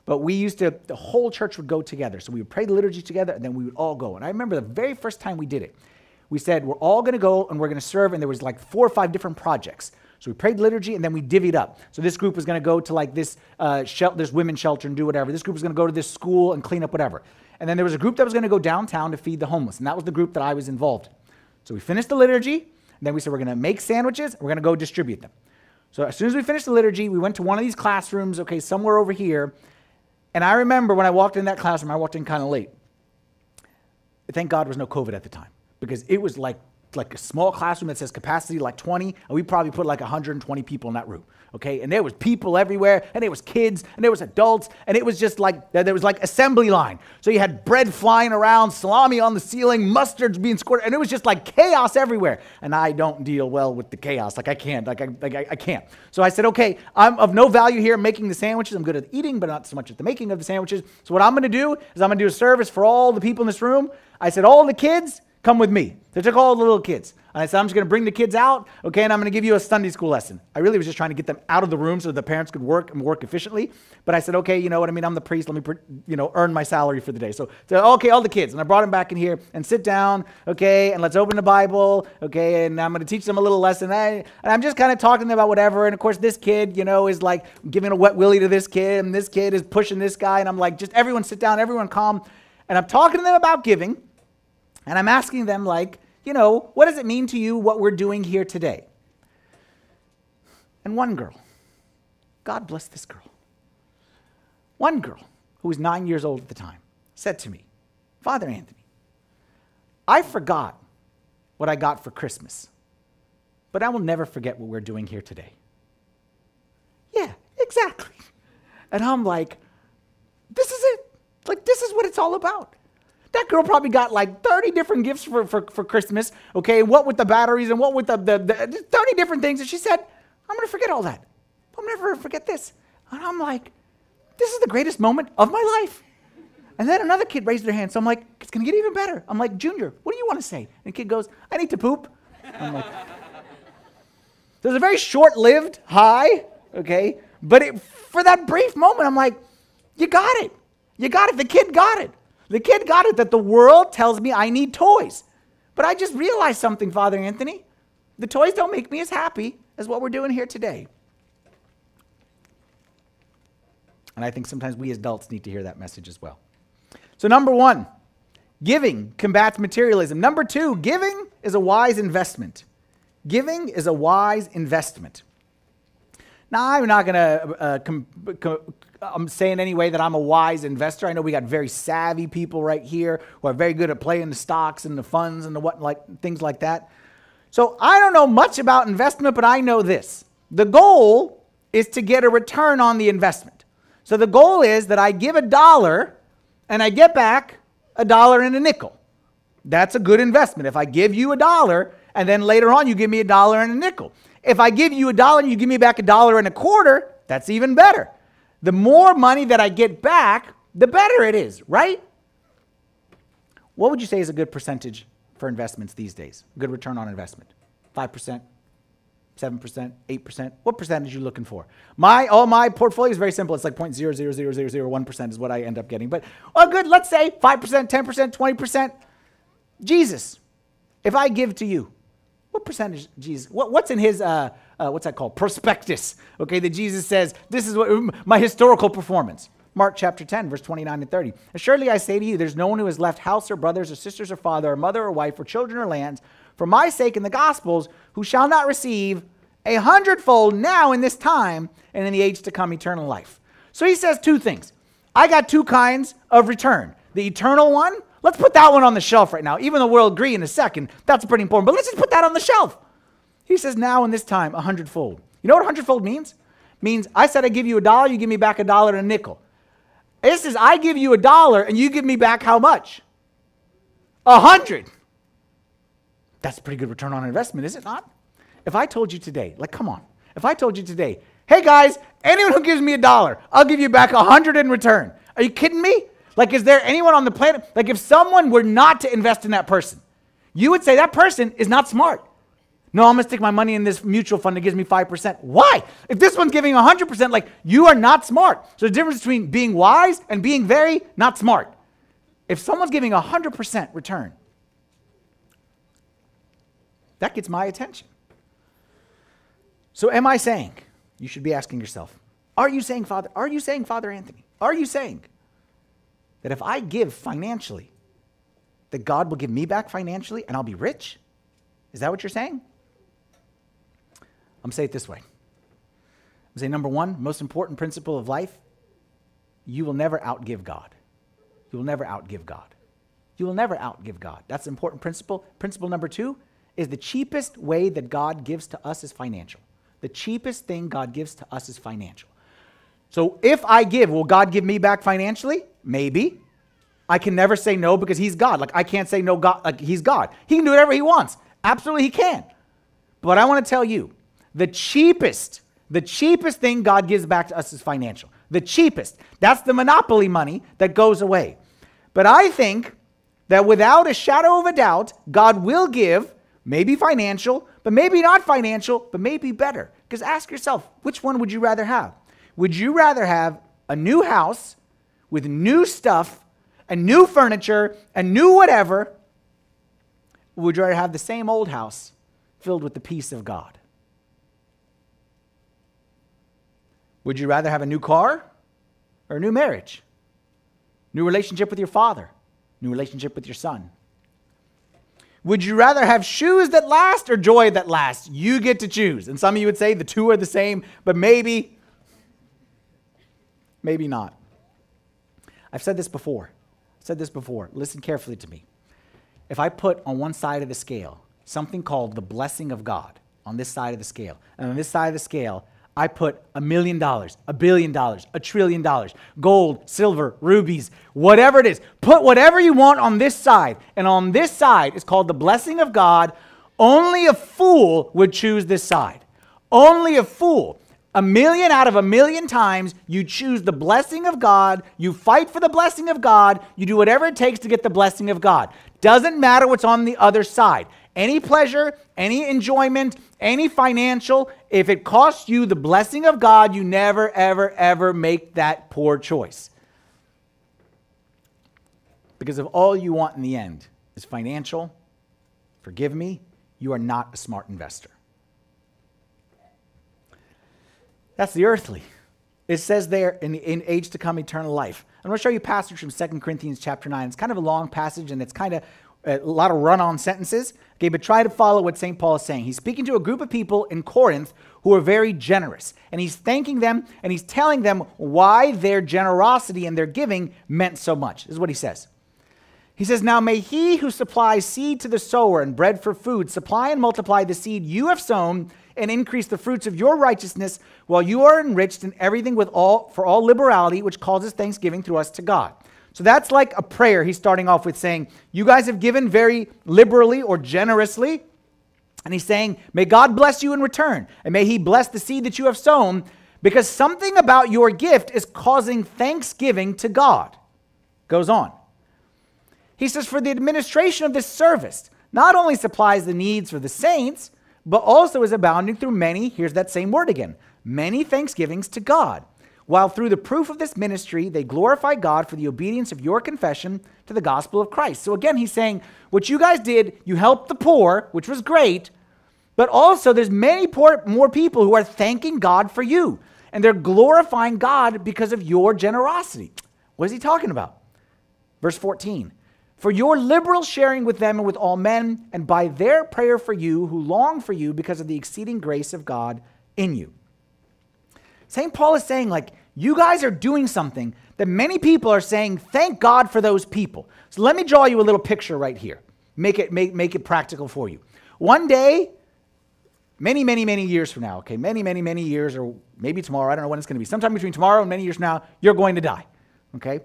But we used to, the whole church would go together. So we would pray the liturgy together and then we would all go. And I remember the very first time we did it, we said, we're all going to go and we're going to serve. And there was like four or five different projects. So we prayed liturgy and then we divvied up. So this group was going to go to like this, uh, shel- this women's shelter and do whatever. This group was going to go to this school and clean up whatever. And then there was a group that was going to go downtown to feed the homeless. And that was the group that I was involved in. So we finished the liturgy. And then we said, we're going to make sandwiches. And we're going to go distribute them. So as soon as we finished the liturgy, we went to one of these classrooms, okay, somewhere over here. And I remember when I walked in that classroom, I walked in kind of late. Thank God there was no COVID at the time because it was like like a small classroom that says capacity like 20, and we probably put like 120 people in that room. Okay, and there was people everywhere, and there was kids, and there was adults, and it was just like there was like assembly line. So you had bread flying around, salami on the ceiling, mustards being squirted, and it was just like chaos everywhere. And I don't deal well with the chaos. Like I can't. Like I, like I, I can't. So I said, okay, I'm of no value here making the sandwiches. I'm good at eating, but not so much at the making of the sandwiches. So what I'm going to do is I'm going to do a service for all the people in this room. I said, all the kids Come with me. They took all the little kids. And I said, I'm just going to bring the kids out, okay, and I'm going to give you a Sunday school lesson. I really was just trying to get them out of the room so the parents could work and work efficiently. But I said, okay, you know what I mean? I'm the priest. Let me, you know, earn my salary for the day. So, so okay, all the kids. And I brought them back in here and sit down, okay, and let's open the Bible, okay, and I'm going to teach them a little lesson. And, I, am just kind of talking to them about whatever. And of course, this kid, you know, is like giving a wet willy to this kid, and this kid is pushing this guy. And I'm like, just everyone sit down, everyone calm. And I'm talking to them about giving. And I'm asking them, like, you know, what does it mean to you what we're doing here today? And one girl, God bless this girl, one girl who was nine years old at the time said to me, Father Anthony, I forgot what I got for Christmas, but I will never forget what we're doing here today. Yeah, exactly. And I'm like, this is it. Like, this is what it's all about. That girl probably got like 30 different gifts for, for, for Christmas, okay? What with the batteries and what with the, the, the 30 different things. And she said, I'm going to forget all that. I'll never forget this. And I'm like, this is the greatest moment of my life. And then another kid raised their hand. So I'm like, it's going to get even better. I'm like, Junior, what do you want to say? And the kid goes, I need to poop. I'm like, there's a very short lived high, okay? But it, for that brief moment, I'm like, you got it. You got it. The kid got it. The kid got it that the world tells me I need toys. But I just realized something, Father Anthony. The toys don't make me as happy as what we're doing here today. And I think sometimes we as adults need to hear that message as well. So, number one, giving combats materialism. Number two, giving is a wise investment. Giving is a wise investment. Now, I'm not going to uh, com- com- I'm saying anyway that I'm a wise investor. I know we got very savvy people right here who are very good at playing the stocks and the funds and the what like things like that. So I don't know much about investment, but I know this. The goal is to get a return on the investment. So the goal is that I give a dollar and I get back a dollar and a nickel. That's a good investment. If I give you a dollar and then later on you give me a dollar and a nickel. If I give you a dollar and you give me back a dollar and a quarter, that's even better. The more money that I get back, the better it is, right? What would you say is a good percentage for investments these days? Good return on investment? 5%, 7%, 8%? What percentage are you looking for? My all my portfolio is very simple. It's like 0.0000001% is what I end up getting. But oh good, let's say 5%, 10%, 20%. Jesus, if I give to you, what percentage Jesus? What, what's in his uh, uh, what's that called? Prospectus. Okay, that Jesus says, this is what my historical performance. Mark chapter 10, verse 29 and 30. Surely I say to you, there's no one who has left house or brothers or sisters or father or mother or wife or children or lands for my sake in the Gospels who shall not receive a hundredfold now in this time and in the age to come eternal life. So he says two things. I got two kinds of return. The eternal one, let's put that one on the shelf right now. Even though we'll agree in a second, that's pretty important. But let's just put that on the shelf. He says, now in this time, a hundredfold. You know what a hundredfold means? Means I said I give you a dollar, you give me back a dollar and a nickel. This is I give you a dollar and you give me back how much? A hundred. That's a pretty good return on investment, is it not? If I told you today, like, come on, if I told you today, hey guys, anyone who gives me a dollar, I'll give you back a hundred in return. Are you kidding me? Like, is there anyone on the planet? Like, if someone were not to invest in that person, you would say that person is not smart. No, I'm gonna stick my money in this mutual fund that gives me 5%. Why? If this one's giving 100%, like, you are not smart. So, the difference between being wise and being very not smart. If someone's giving 100% return, that gets my attention. So, am I saying, you should be asking yourself, are you saying, Father, are you saying, Father Anthony, are you saying that if I give financially, that God will give me back financially and I'll be rich? Is that what you're saying? Say it this way. I'm say number one, most important principle of life, you will never outgive God. You will never outgive God. You will never outgive God. That's an important principle. Principle number two is the cheapest way that God gives to us is financial. The cheapest thing God gives to us is financial. So if I give, will God give me back financially? Maybe. I can never say no because he's God. Like I can't say no God like he's God. He can do whatever he wants. Absolutely he can. But I want to tell you, the cheapest, the cheapest thing God gives back to us is financial. The cheapest. That's the monopoly money that goes away. But I think that without a shadow of a doubt, God will give, maybe financial, but maybe not financial, but maybe better. Because ask yourself, which one would you rather have? Would you rather have a new house with new stuff and new furniture and new whatever? Or would you rather have the same old house filled with the peace of God? Would you rather have a new car or a new marriage? New relationship with your father, new relationship with your son. Would you rather have shoes that last or joy that lasts? You get to choose. And some of you would say the two are the same, but maybe Maybe not. I've said this before. I've said this before. Listen carefully to me. If I put on one side of the scale something called the blessing of God on this side of the scale, and on this side of the scale, I put a million dollars, a billion dollars, a trillion dollars, gold, silver, rubies, whatever it is. Put whatever you want on this side. And on this side is called the blessing of God. Only a fool would choose this side. Only a fool a million out of a million times, you choose the blessing of God, you fight for the blessing of God, you do whatever it takes to get the blessing of God. Doesn't matter what's on the other side. Any pleasure, any enjoyment, any financial, if it costs you the blessing of God, you never, ever, ever make that poor choice. Because if all you want in the end is financial, forgive me, you are not a smart investor. That's the earthly. It says there in, in age to come, eternal life. I'm going to show you a passage from 2 Corinthians chapter 9. It's kind of a long passage and it's kind of a lot of run on sentences. Okay, but try to follow what St. Paul is saying. He's speaking to a group of people in Corinth who are very generous. And he's thanking them and he's telling them why their generosity and their giving meant so much. This is what he says. He says, Now may he who supplies seed to the sower and bread for food supply and multiply the seed you have sown and increase the fruits of your righteousness while you are enriched in everything with all for all liberality which causes thanksgiving through us to God. So that's like a prayer he's starting off with saying, You guys have given very liberally or generously. And he's saying, May God bless you in return, and may he bless the seed that you have sown, because something about your gift is causing thanksgiving to God. Goes on. He says, For the administration of this service not only supplies the needs for the saints, but also is abounding through many, here's that same word again, many thanksgivings to God. While through the proof of this ministry, they glorify God for the obedience of your confession to the gospel of Christ. So again, he's saying, what you guys did, you helped the poor, which was great, but also there's many poor, more people who are thanking God for you. And they're glorifying God because of your generosity. What is he talking about? Verse 14 for your liberal sharing with them and with all men, and by their prayer for you who long for you because of the exceeding grace of God in you. St. Paul is saying, like, you guys are doing something that many people are saying, thank God for those people. So let me draw you a little picture right here. Make it, make, make it practical for you. One day, many, many, many years from now, okay, many, many, many years, or maybe tomorrow, I don't know when it's going to be, sometime between tomorrow and many years from now, you're going to die, okay?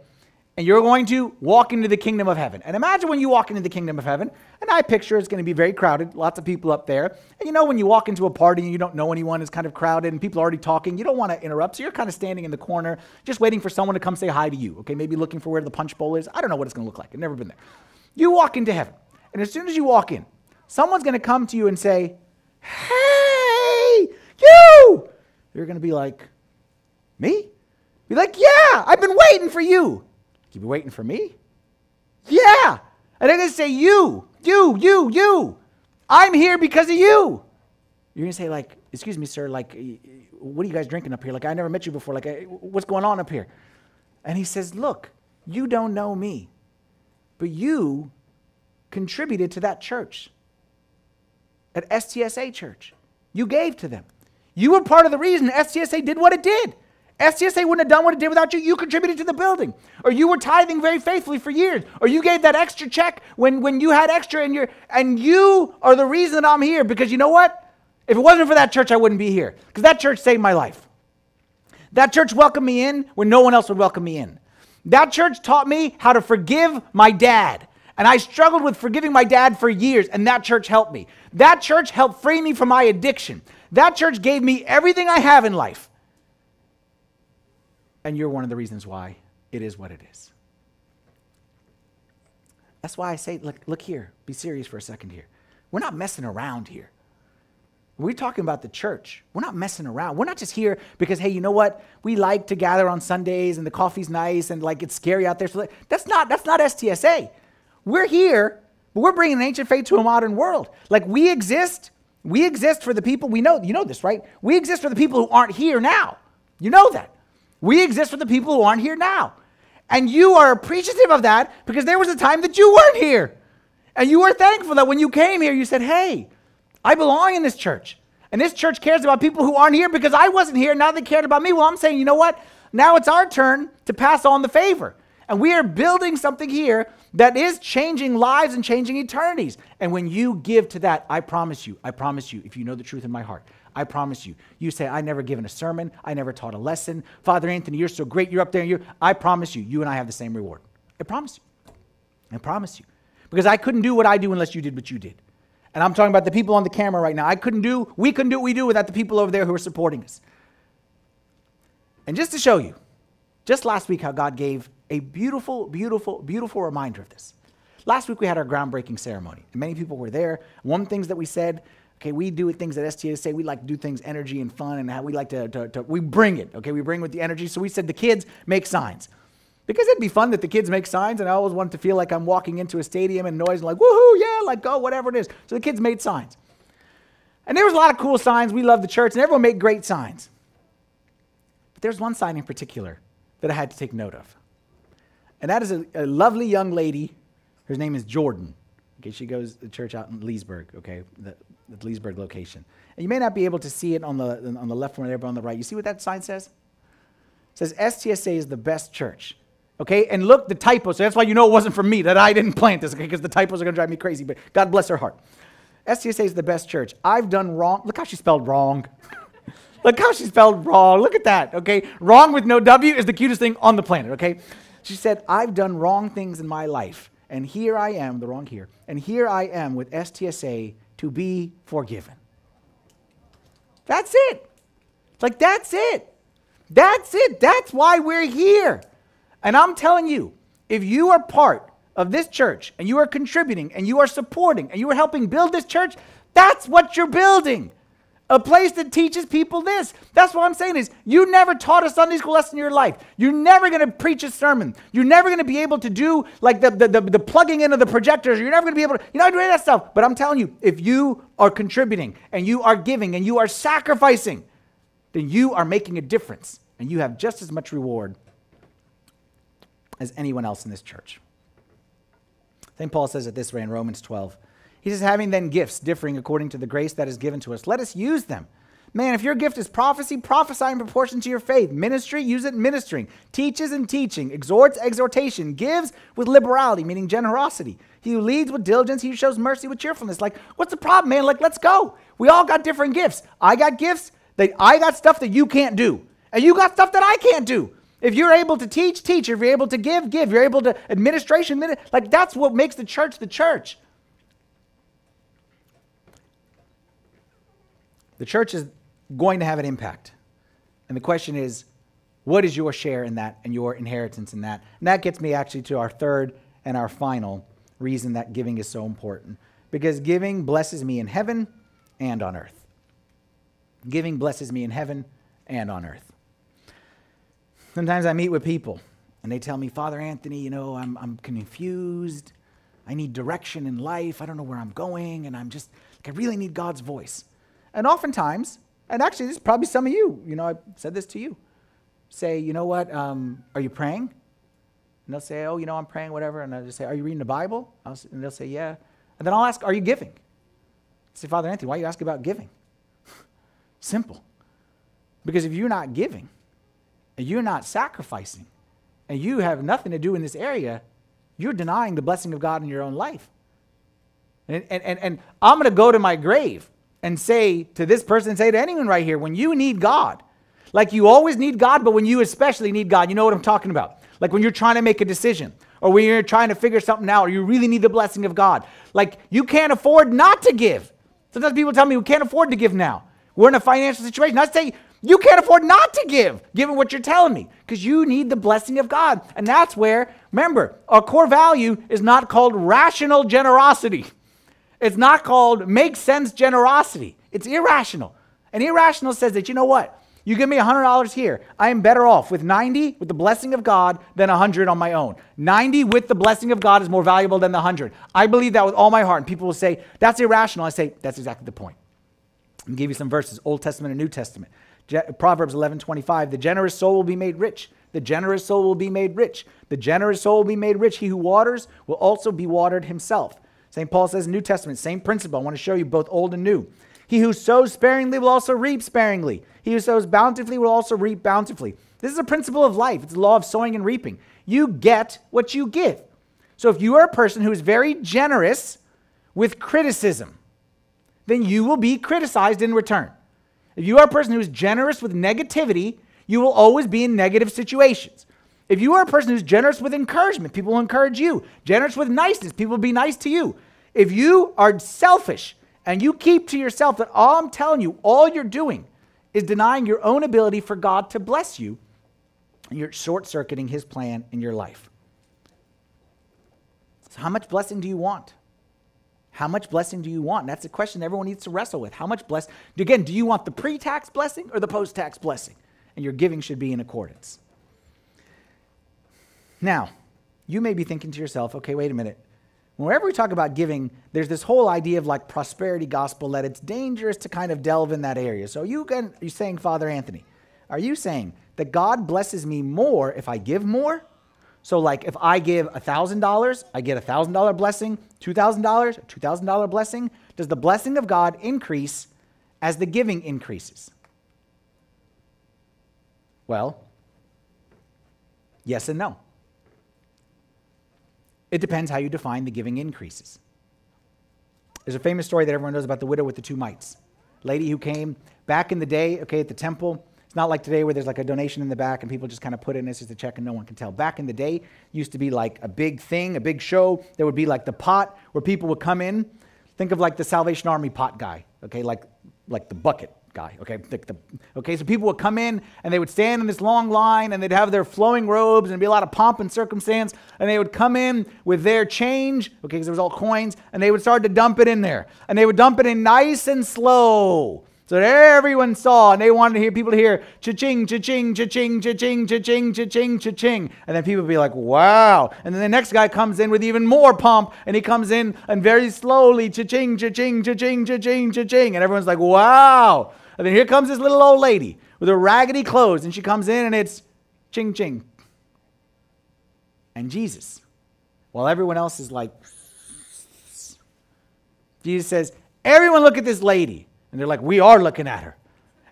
And you're going to walk into the kingdom of heaven. And imagine when you walk into the kingdom of heaven, and I picture it's going to be very crowded, lots of people up there. And you know, when you walk into a party and you don't know anyone, it's kind of crowded and people are already talking, you don't want to interrupt. So you're kind of standing in the corner, just waiting for someone to come say hi to you. Okay, maybe looking for where the punch bowl is. I don't know what it's going to look like. I've never been there. You walk into heaven, and as soon as you walk in, someone's going to come to you and say, Hey, you! You're going to be like, Me? Be like, Yeah, I've been waiting for you. You been waiting for me? Yeah. And I'm going to say, You, you, you, you. I'm here because of you. You're going to say, like, excuse me, sir, like, what are you guys drinking up here? Like, I never met you before. Like, what's going on up here? And he says, Look, you don't know me, but you contributed to that church at STSA Church. You gave to them. You were part of the reason STSA did what it did. STSA wouldn't have done what it did without you. You contributed to the building. Or you were tithing very faithfully for years. Or you gave that extra check when, when you had extra in your and you are the reason that I'm here because you know what? If it wasn't for that church, I wouldn't be here. Because that church saved my life. That church welcomed me in when no one else would welcome me in. That church taught me how to forgive my dad. And I struggled with forgiving my dad for years, and that church helped me. That church helped free me from my addiction. That church gave me everything I have in life. And you're one of the reasons why it is what it is. That's why I say, look, look here, be serious for a second here. We're not messing around here. We're talking about the church. We're not messing around. We're not just here because, hey, you know what? We like to gather on Sundays and the coffee's nice and like it's scary out there. So that's not that's not STSA. We're here, but we're bringing ancient faith to a modern world. Like we exist. We exist for the people we know. You know this, right? We exist for the people who aren't here now. You know that. We exist for the people who aren't here now. And you are appreciative of that because there was a time that you weren't here. And you were thankful that when you came here, you said, hey, I belong in this church. And this church cares about people who aren't here because I wasn't here. Now they cared about me. Well, I'm saying, you know what? Now it's our turn to pass on the favor. And we are building something here that is changing lives and changing eternities. And when you give to that, I promise you, I promise you, if you know the truth in my heart, I promise you. You say, I never given a sermon. I never taught a lesson. Father Anthony, you're so great. You're up there. You're, I promise you, you and I have the same reward. I promise you. I promise you. Because I couldn't do what I do unless you did what you did. And I'm talking about the people on the camera right now. I couldn't do, we couldn't do what we do without the people over there who are supporting us. And just to show you, just last week, how God gave a beautiful, beautiful, beautiful reminder of this. Last week, we had our groundbreaking ceremony, and many people were there. One of the things that we said Okay, we do things at STSA. We like to do things energy and fun, and how we like to, to, to, we bring it. Okay, we bring with the energy. So we said the kids make signs because it'd be fun that the kids make signs, and I always wanted to feel like I'm walking into a stadium and noise and like woohoo, yeah, like go, whatever it is. So the kids made signs, and there was a lot of cool signs. We love the church, and everyone made great signs. But there's one sign in particular that I had to take note of, and that is a, a lovely young lady. Her name is Jordan. Okay, she goes to church out in Leesburg. Okay, the, the Leesburg location. And you may not be able to see it on the, on the left one there, but on the right. You see what that sign says? It says STSA is the best church. Okay, and look, the typo. So that's why you know it wasn't from me, that I didn't plant this, okay, because the typos are going to drive me crazy, but God bless her heart. STSA is the best church. I've done wrong. Look how she spelled wrong. look how she spelled wrong. Look at that, okay? Wrong with no W is the cutest thing on the planet, okay? She said, I've done wrong things in my life, and here I am, the wrong here, and here I am with STSA to be forgiven. That's it. It's like, that's it. That's it. That's why we're here. And I'm telling you, if you are part of this church and you are contributing and you are supporting and you are helping build this church, that's what you're building a place that teaches people this. That's what I'm saying is you never taught a Sunday school lesson in your life. You're never going to preach a sermon. You're never going to be able to do like the, the, the, the, plugging in of the projectors. You're never going to be able to, you're not doing that stuff. But I'm telling you, if you are contributing and you are giving and you are sacrificing, then you are making a difference and you have just as much reward as anyone else in this church. St. Paul says it this way in Romans 12. He says, having then gifts differing according to the grace that is given to us, let us use them. Man, if your gift is prophecy, prophesy in proportion to your faith. Ministry, use it ministering. Teaches and teaching. Exhorts, exhortation. Gives with liberality, meaning generosity. He who leads with diligence, he who shows mercy with cheerfulness. Like, what's the problem, man? Like, let's go. We all got different gifts. I got gifts that I got stuff that you can't do. And you got stuff that I can't do. If you're able to teach, teach. If you're able to give, give. If you're able to administration, like that's what makes the church the church. The church is going to have an impact. And the question is, what is your share in that and your inheritance in that? And that gets me actually to our third and our final reason that giving is so important. Because giving blesses me in heaven and on earth. Giving blesses me in heaven and on earth. Sometimes I meet with people and they tell me, Father Anthony, you know, I'm, I'm confused. I need direction in life. I don't know where I'm going. And I'm just, like, I really need God's voice. And oftentimes, and actually, this is probably some of you, you know, I said this to you. Say, you know what, um, are you praying? And they'll say, oh, you know, I'm praying, whatever. And I'll just say, are you reading the Bible? I'll, and they'll say, yeah. And then I'll ask, are you giving? I say, Father Anthony, why are you asking about giving? Simple. Because if you're not giving, and you're not sacrificing, and you have nothing to do in this area, you're denying the blessing of God in your own life. And, and, and, and I'm going to go to my grave and say to this person, say to anyone right here, when you need God, like you always need God, but when you especially need God, you know what I'm talking about. Like when you're trying to make a decision, or when you're trying to figure something out, or you really need the blessing of God. Like you can't afford not to give. Sometimes people tell me we can't afford to give now. We're in a financial situation. I say you can't afford not to give, given what you're telling me, because you need the blessing of God. And that's where, remember, our core value is not called rational generosity. It's not called make sense generosity. It's irrational. And irrational says that, you know what? You give me $100 here. I am better off with 90 with the blessing of God than 100 on my own. 90 with the blessing of God is more valuable than the 100. I believe that with all my heart. And people will say, that's irrational. I say, that's exactly the point. I'll give you some verses, Old Testament and New Testament. Je- Proverbs 11, 25. The generous soul will be made rich. The generous soul will be made rich. The generous soul will be made rich. He who waters will also be watered himself. St. Paul says in the New Testament, same principle. I want to show you both old and new. He who sows sparingly will also reap sparingly. He who sows bountifully will also reap bountifully. This is a principle of life. It's the law of sowing and reaping. You get what you give. So if you are a person who is very generous with criticism, then you will be criticized in return. If you are a person who is generous with negativity, you will always be in negative situations. If you are a person who's generous with encouragement, people will encourage you. Generous with niceness, people will be nice to you. If you are selfish and you keep to yourself that all I'm telling you, all you're doing is denying your own ability for God to bless you, you're short circuiting His plan in your life. So, how much blessing do you want? How much blessing do you want? And that's a question everyone needs to wrestle with. How much blessing? Again, do you want the pre tax blessing or the post tax blessing? And your giving should be in accordance. Now, you may be thinking to yourself, okay, wait a minute. Whenever we talk about giving, there's this whole idea of like prosperity gospel that it's dangerous to kind of delve in that area. So you can, you saying, Father Anthony, are you saying that God blesses me more if I give more? So like if I give $1,000, I get a $1,000 blessing, $2,000, $2,000 blessing. Does the blessing of God increase as the giving increases? Well, yes and no. It depends how you define the giving increases. There's a famous story that everyone knows about the widow with the two mites. Lady who came back in the day, okay, at the temple. It's not like today where there's like a donation in the back and people just kind of put in this as a check and no one can tell. Back in the day, used to be like a big thing, a big show. There would be like the pot where people would come in. Think of like the Salvation Army pot guy, okay, like like the bucket guy. Okay, the, the, okay. So people would come in and they would stand in this long line and they'd have their flowing robes and be a lot of pomp and circumstance. And they would come in with their change, okay, because it was all coins, and they would start to dump it in there. And they would dump it in nice and slow. So that everyone saw, and they wanted to hear people to hear cha-ching, cha-ching, cha-ching, cha-ching, cha-ching, cha-ching, cha-ching. And then people would be like, wow. And then the next guy comes in with even more pomp, and he comes in and very slowly, cha-ching, cha-ching, cha-ching, cha-ching, cha-ching. And everyone's like, wow. And then here comes this little old lady with her raggedy clothes, and she comes in and it's ching ching. And Jesus, while everyone else is like, Jesus says, Everyone look at this lady. And they're like, We are looking at her.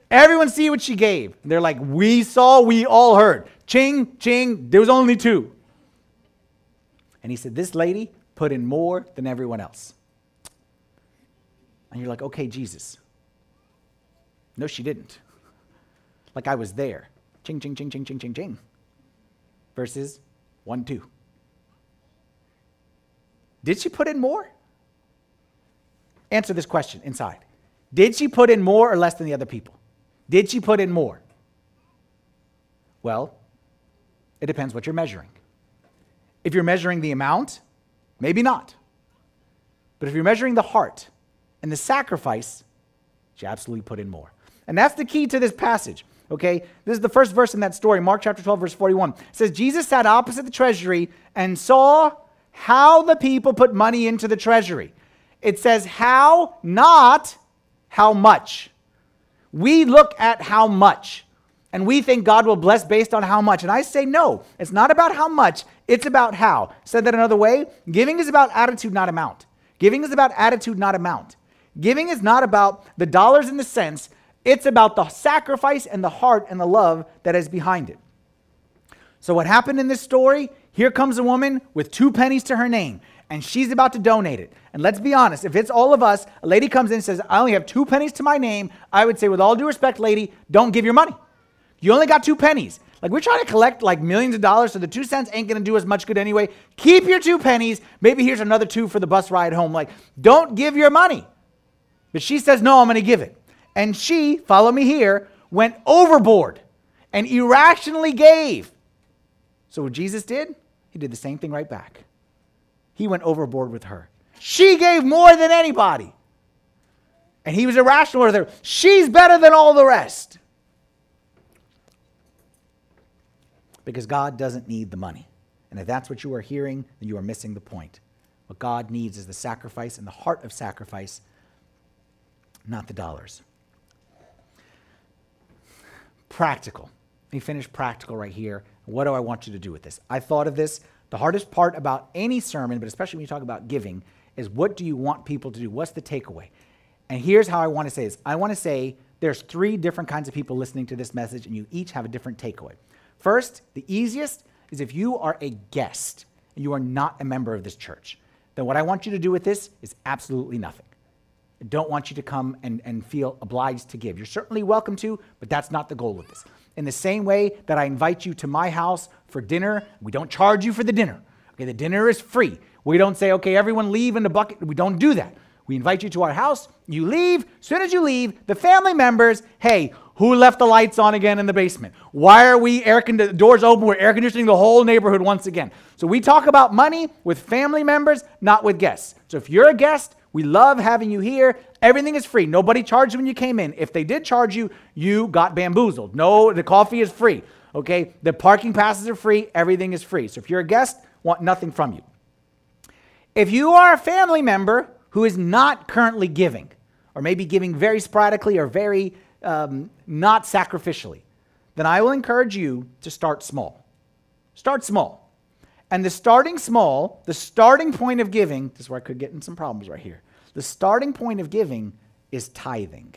Everyone see what she gave. And they're like, We saw, we all heard. Ching, ching, there was only two. And he said, This lady put in more than everyone else. And you're like, Okay, Jesus, no, she didn't. Like I was there. Ching, ching, ching, ching, ching, ching, ching. verses 1 2. Did she put in more? Answer this question inside. Did she put in more or less than the other people? Did she put in more? Well, it depends what you're measuring. If you're measuring the amount, maybe not. But if you're measuring the heart and the sacrifice, she absolutely put in more. And that's the key to this passage. Okay? This is the first verse in that story, Mark chapter 12, verse 41. It says, Jesus sat opposite the treasury and saw how the people put money into the treasury. It says how, not how much. We look at how much and we think God will bless based on how much. And I say no, it's not about how much, it's about how. Said that another way, giving is about attitude, not amount. Giving is about attitude, not amount. Giving is not about the dollars and the cents, it's about the sacrifice and the heart and the love that is behind it. So, what happened in this story? Here comes a woman with two pennies to her name, and she's about to donate it. And let's be honest, if it's all of us, a lady comes in and says, I only have two pennies to my name, I would say, with all due respect, lady, don't give your money. You only got two pennies. Like we're trying to collect like millions of dollars, so the two cents ain't gonna do as much good anyway. Keep your two pennies. Maybe here's another two for the bus ride home. Like, don't give your money. But she says, No, I'm gonna give it. And she, follow me here, went overboard and irrationally gave. So what Jesus did, he did the same thing right back. He went overboard with her. She gave more than anybody. And he was irrational with her. She's better than all the rest. because God doesn't need the money. And if that's what you are hearing, then you are missing the point. What God needs is the sacrifice and the heart of sacrifice, not the dollars. Practical. Let me finish practical right here. What do I want you to do with this? I thought of this. The hardest part about any sermon, but especially when you talk about giving, is what do you want people to do? What's the takeaway? And here's how I want to say this I want to say there's three different kinds of people listening to this message, and you each have a different takeaway. First, the easiest is if you are a guest and you are not a member of this church, then what I want you to do with this is absolutely nothing. Don't want you to come and, and feel obliged to give. You're certainly welcome to, but that's not the goal of this. In the same way that I invite you to my house for dinner, we don't charge you for the dinner. Okay, the dinner is free. We don't say, okay, everyone leave in the bucket. We don't do that. We invite you to our house. You leave. As soon as you leave, the family members, hey, who left the lights on again in the basement? Why are we air con- doors open? We're air conditioning the whole neighborhood once again. So we talk about money with family members, not with guests. So if you're a guest, we love having you here. Everything is free. Nobody charged when you came in. If they did charge you, you got bamboozled. No, the coffee is free. Okay? The parking passes are free. Everything is free. So if you're a guest, want nothing from you. If you are a family member who is not currently giving, or maybe giving very sporadically or very um, not sacrificially, then I will encourage you to start small. Start small. And the starting small, the starting point of giving, this is where I could get in some problems right here. The starting point of giving is tithing.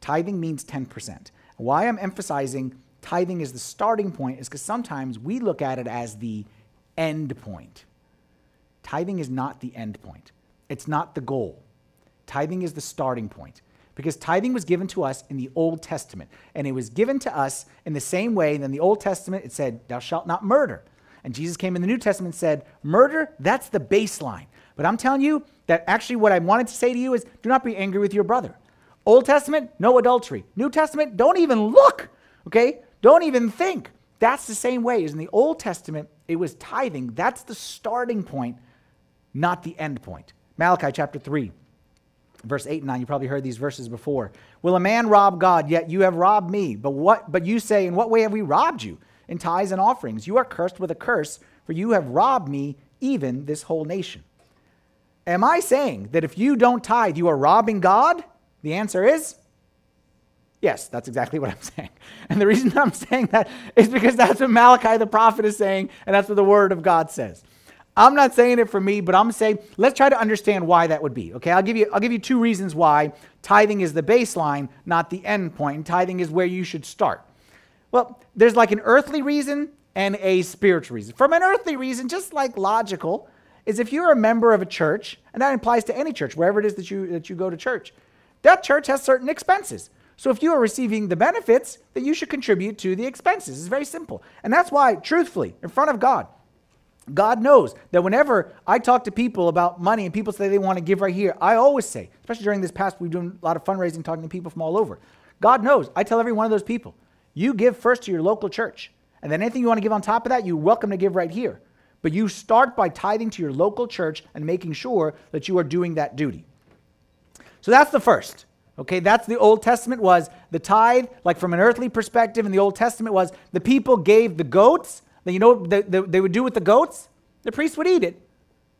Tithing means 10%. Why I'm emphasizing tithing is the starting point is because sometimes we look at it as the end point. Tithing is not the end point, it's not the goal. Tithing is the starting point because tithing was given to us in the Old Testament. And it was given to us in the same way. that In the Old Testament, it said, Thou shalt not murder. And Jesus came in the New Testament and said, Murder, that's the baseline. But I'm telling you that actually what I wanted to say to you is do not be angry with your brother. Old Testament, no adultery. New Testament, don't even look, okay? Don't even think. That's the same way as in the Old Testament, it was tithing. That's the starting point, not the end point. Malachi chapter 3 verse 8 and 9 you probably heard these verses before will a man rob god yet you have robbed me but what but you say in what way have we robbed you in tithes and offerings you are cursed with a curse for you have robbed me even this whole nation am i saying that if you don't tithe you are robbing god the answer is yes that's exactly what i'm saying and the reason i'm saying that is because that's what malachi the prophet is saying and that's what the word of god says I'm not saying it for me, but I'm saying let's try to understand why that would be. Okay, I'll give you I'll give you two reasons why tithing is the baseline, not the end point. Tithing is where you should start. Well, there's like an earthly reason and a spiritual reason. From an earthly reason, just like logical, is if you're a member of a church, and that applies to any church, wherever it is that you that you go to church, that church has certain expenses. So if you are receiving the benefits, then you should contribute to the expenses. It's very simple. And that's why, truthfully, in front of God, God knows that whenever I talk to people about money and people say they want to give right here, I always say, especially during this past, we've done a lot of fundraising, talking to people from all over. God knows. I tell every one of those people, you give first to your local church. And then anything you want to give on top of that, you're welcome to give right here. But you start by tithing to your local church and making sure that you are doing that duty. So that's the first. Okay, that's the Old Testament was the tithe, like from an earthly perspective in the Old Testament was the people gave the goats. Then you know what they, they, they would do with the goats? The priest would eat it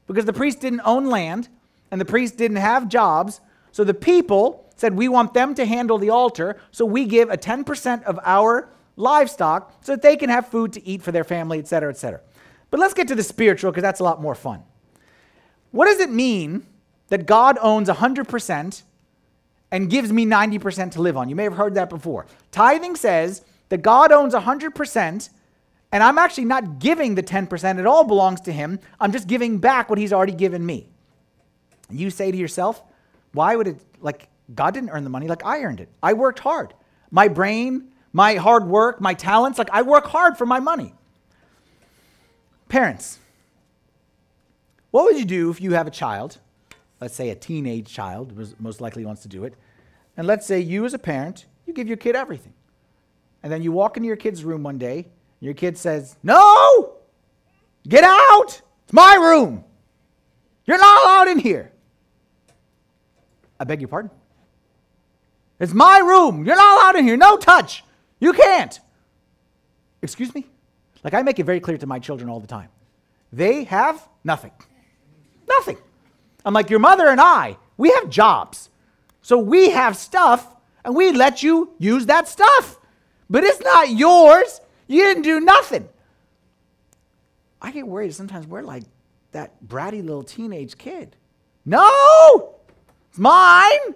because the priest didn't own land and the priest didn't have jobs. So the people said, We want them to handle the altar, so we give a 10% of our livestock so that they can have food to eat for their family, etc., etc. But let's get to the spiritual because that's a lot more fun. What does it mean that God owns 100% and gives me 90% to live on? You may have heard that before. Tithing says that God owns 100% and I'm actually not giving the 10%, it all belongs to Him. I'm just giving back what He's already given me. You say to yourself, why would it, like, God didn't earn the money, like I earned it. I worked hard. My brain, my hard work, my talents, like I work hard for my money. Parents, what would you do if you have a child, let's say a teenage child, most likely wants to do it, and let's say you as a parent, you give your kid everything. And then you walk into your kid's room one day, and your kid says, No! Get out! It's my room! You're not allowed in here. I beg your pardon? It's my room. You're not allowed in here. No touch. You can't. Excuse me? Like I make it very clear to my children all the time. They have nothing. Nothing. I'm like, your mother and I, we have jobs. So we have stuff and we let you use that stuff. But it's not yours. You didn't do nothing. I get worried sometimes we're like that bratty little teenage kid. No! It's mine.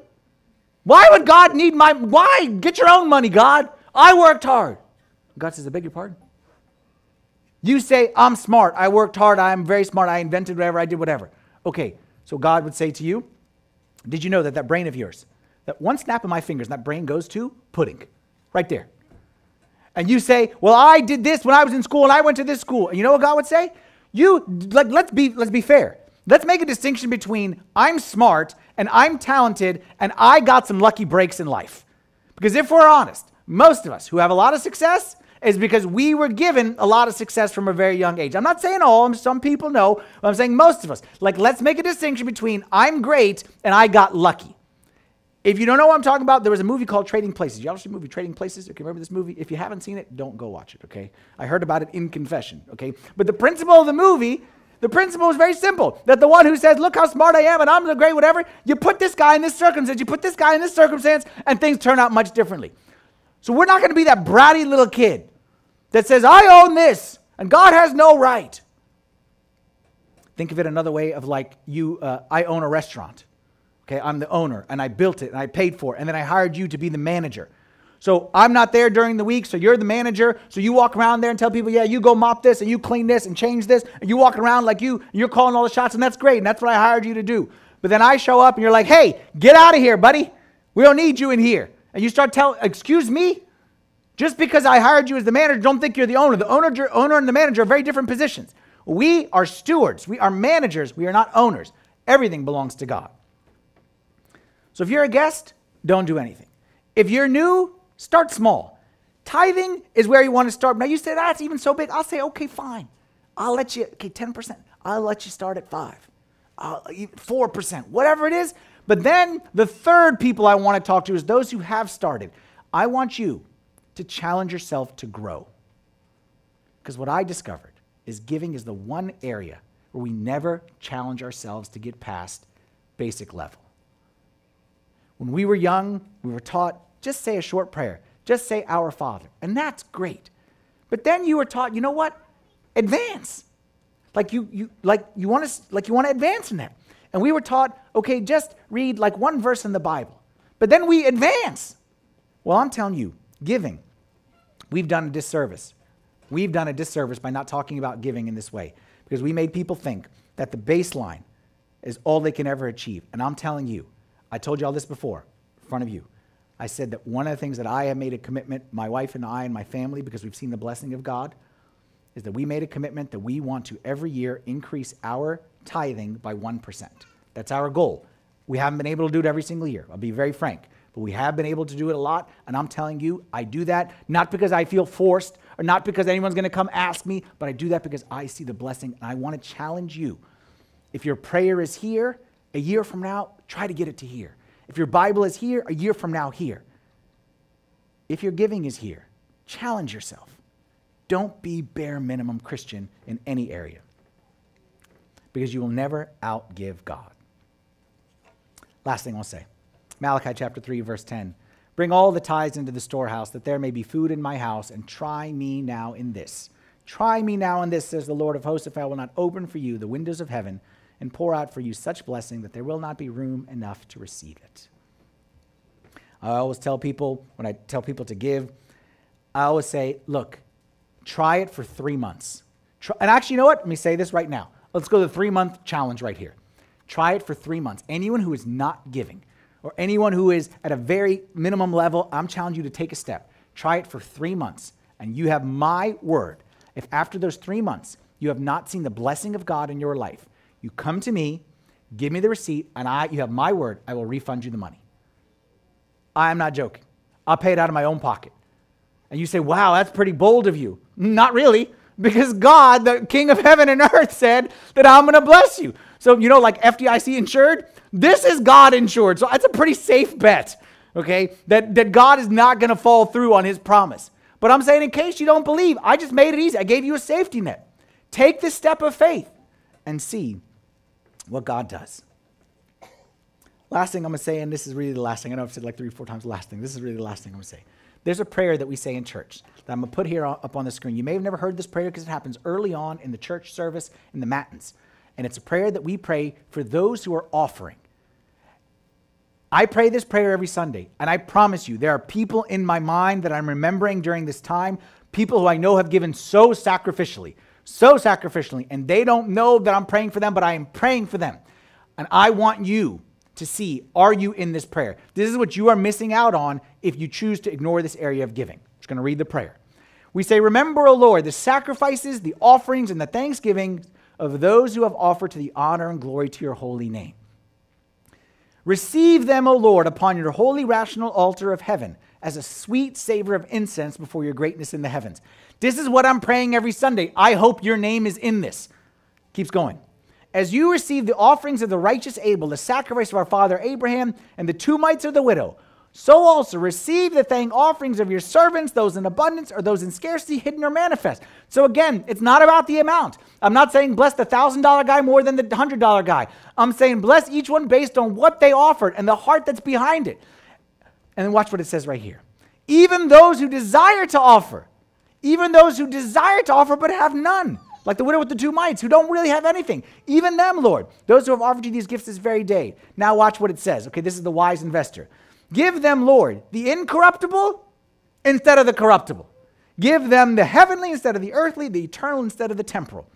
Why would God need my why? Get your own money, God. I worked hard. God says, I beg your pardon. You say, I'm smart. I worked hard. I'm very smart. I invented whatever. I did whatever. Okay, so God would say to you, Did you know that that brain of yours, that one snap of my fingers, that brain goes to pudding, right there. And you say, Well, I did this when I was in school and I went to this school. And you know what God would say? You, like, let's be, let's be fair. Let's make a distinction between I'm smart and I'm talented and I got some lucky breaks in life. Because if we're honest, most of us who have a lot of success is because we were given a lot of success from a very young age. I'm not saying all, some people know, but I'm saying most of us. Like, let's make a distinction between I'm great and I got lucky. If you don't know what I'm talking about, there was a movie called Trading Places. You all see the movie Trading Places? Okay, remember this movie? If you haven't seen it, don't go watch it, okay? I heard about it in confession, okay? But the principle of the movie the principle is very simple that the one who says, Look how smart I am and I'm the great, whatever, you put this guy in this circumstance, you put this guy in this circumstance, and things turn out much differently. So we're not going to be that bratty little kid that says, I own this and God has no right. Think of it another way of like you, uh, I own a restaurant. Okay, I'm the owner and I built it and I paid for it and then I hired you to be the manager. So I'm not there during the week, so you're the manager. So you walk around there and tell people, yeah, you go mop this and you clean this and change this. And you walk around like you, you're calling all the shots, and that's great. And that's what I hired you to do. But then I show up and you're like, hey, get out of here, buddy. We don't need you in here. And you start telling, excuse me? Just because I hired you as the manager, don't think you're the owner. The owner, owner and the manager are very different positions. We are stewards. We are managers. We are not owners. Everything belongs to God. So if you're a guest, don't do anything. If you're new, Start small. Tithing is where you want to start. Now you say that's even so big. I'll say, okay, fine. I'll let you, okay, 10%. I'll let you start at five, uh, 4%, whatever it is. But then the third people I want to talk to is those who have started. I want you to challenge yourself to grow. Because what I discovered is giving is the one area where we never challenge ourselves to get past basic level. When we were young, we were taught just say a short prayer. Just say Our Father. And that's great. But then you were taught, you know what? Advance. Like you, you like you want to like you want to advance in that. And we were taught, okay, just read like one verse in the Bible. But then we advance. Well, I'm telling you, giving, we've done a disservice. We've done a disservice by not talking about giving in this way because we made people think that the baseline is all they can ever achieve. And I'm telling you, I told you all this before in front of you. I said that one of the things that I have made a commitment, my wife and I and my family, because we've seen the blessing of God, is that we made a commitment that we want to every year increase our tithing by 1%. That's our goal. We haven't been able to do it every single year. I'll be very frank. But we have been able to do it a lot. And I'm telling you, I do that not because I feel forced or not because anyone's going to come ask me, but I do that because I see the blessing. And I want to challenge you. If your prayer is here, a year from now, try to get it to here. If your Bible is here, a year from now, here. If your giving is here, challenge yourself. Don't be bare minimum Christian in any area because you will never outgive God. Last thing I'll say Malachi chapter 3, verse 10. Bring all the tithes into the storehouse, that there may be food in my house, and try me now in this. Try me now in this, says the Lord of hosts, if I will not open for you the windows of heaven and pour out for you such blessing that there will not be room enough to receive it. I always tell people, when I tell people to give, I always say, look, try it for three months. Try, and actually, you know what? Let me say this right now. Let's go to the three month challenge right here. Try it for three months. Anyone who is not giving, or anyone who is at a very minimum level, I'm challenging you to take a step. Try it for three months, and you have my word. If after those three months you have not seen the blessing of God in your life, you come to me, give me the receipt, and I, you have my word, I will refund you the money. I'm not joking. I'll pay it out of my own pocket. And you say, wow, that's pretty bold of you. Not really, because God, the King of heaven and earth, said that I'm going to bless you. So, you know, like FDIC insured, this is God insured. So that's a pretty safe bet, okay? That, that God is not going to fall through on his promise. But I'm saying, in case you don't believe, I just made it easy. I gave you a safety net. Take the step of faith and see what God does. Last thing I'm going to say, and this is really the last thing. I know I've said like three, four times last thing. This is really the last thing I'm going to say. There's a prayer that we say in church that I'm going to put here up on the screen. You may have never heard this prayer because it happens early on in the church service in the matins. And it's a prayer that we pray for those who are offering. I pray this prayer every Sunday, and I promise you, there are people in my mind that I'm remembering during this time, people who I know have given so sacrificially, so sacrificially, and they don't know that I'm praying for them, but I am praying for them. And I want you to see are you in this prayer? This is what you are missing out on if you choose to ignore this area of giving. I'm just going to read the prayer. We say, Remember, O Lord, the sacrifices, the offerings, and the thanksgiving of those who have offered to the honor and glory to your holy name. Receive them, O Lord, upon your holy rational altar of heaven as a sweet savor of incense before your greatness in the heavens. This is what I'm praying every Sunday. I hope your name is in this. Keeps going. As you receive the offerings of the righteous Abel, the sacrifice of our father Abraham, and the two mites of the widow, so also receive the thank offerings of your servants, those in abundance or those in scarcity, hidden or manifest. So again, it's not about the amount. I'm not saying bless the $1,000 guy more than the $100 guy. I'm saying bless each one based on what they offered and the heart that's behind it. And then watch what it says right here. Even those who desire to offer, even those who desire to offer but have none, like the widow with the two mites who don't really have anything, even them, Lord, those who have offered you these gifts this very day. Now watch what it says. Okay, this is the wise investor. Give them, Lord, the incorruptible instead of the corruptible. Give them the heavenly instead of the earthly, the eternal instead of the temporal.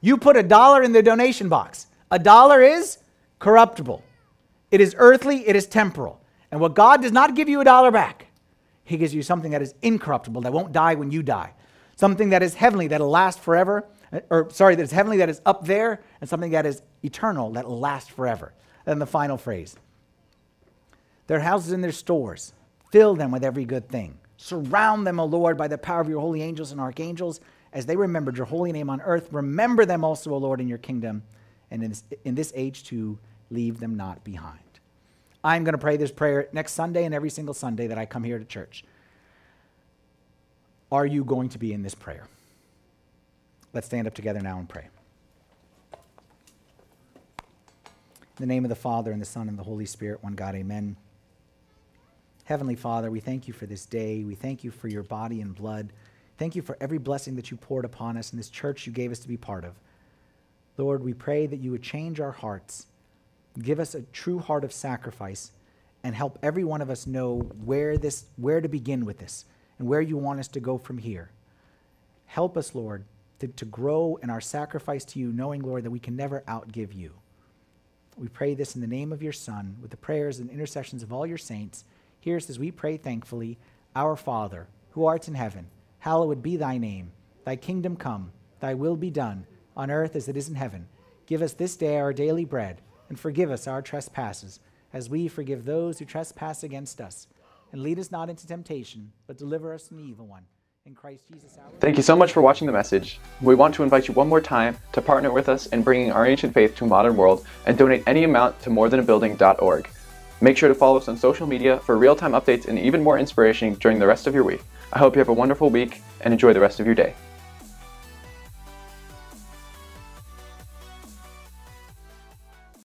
You put a dollar in the donation box. A dollar is corruptible, it is earthly, it is temporal. And what God does not give you a dollar back, He gives you something that is incorruptible, that won't die when you die. Something that is heavenly, that'll last forever. Uh, or, sorry, that is heavenly, that is up there, and something that is eternal, that will last forever. Then the final phrase their houses and their stores. Fill them with every good thing. Surround them, O Lord, by the power of your holy angels and archangels, as they remembered your holy name on earth. Remember them also, O Lord, in your kingdom, and in this, in this age to leave them not behind. I'm going to pray this prayer next Sunday and every single Sunday that I come here to church. Are you going to be in this prayer? Let's stand up together now and pray. In the name of the Father, and the Son, and the Holy Spirit, one God, amen. Heavenly Father, we thank you for this day. We thank you for your body and blood. Thank you for every blessing that you poured upon us in this church you gave us to be part of. Lord, we pray that you would change our hearts, give us a true heart of sacrifice, and help every one of us know where this where to begin with this and where you want us to go from here. Help us, Lord, to, to grow in our sacrifice to you, knowing, Lord, that we can never outgive you. We pray this in the name of your Son, with the prayers and intercessions of all your saints Hear us as we pray thankfully Our Father, who art in heaven, hallowed be thy name. Thy kingdom come, thy will be done, on earth as it is in heaven. Give us this day our daily bread, and forgive us our trespasses, as we forgive those who trespass against us. And lead us not into temptation, but deliver us from the evil one. In Christ Jesus our Thank you so much for watching the message. We want to invite you one more time to partner with us in bringing our ancient faith to a modern world and donate any amount to morethan-a-building.org. Make sure to follow us on social media for real-time updates and even more inspiration during the rest of your week. I hope you have a wonderful week and enjoy the rest of your day.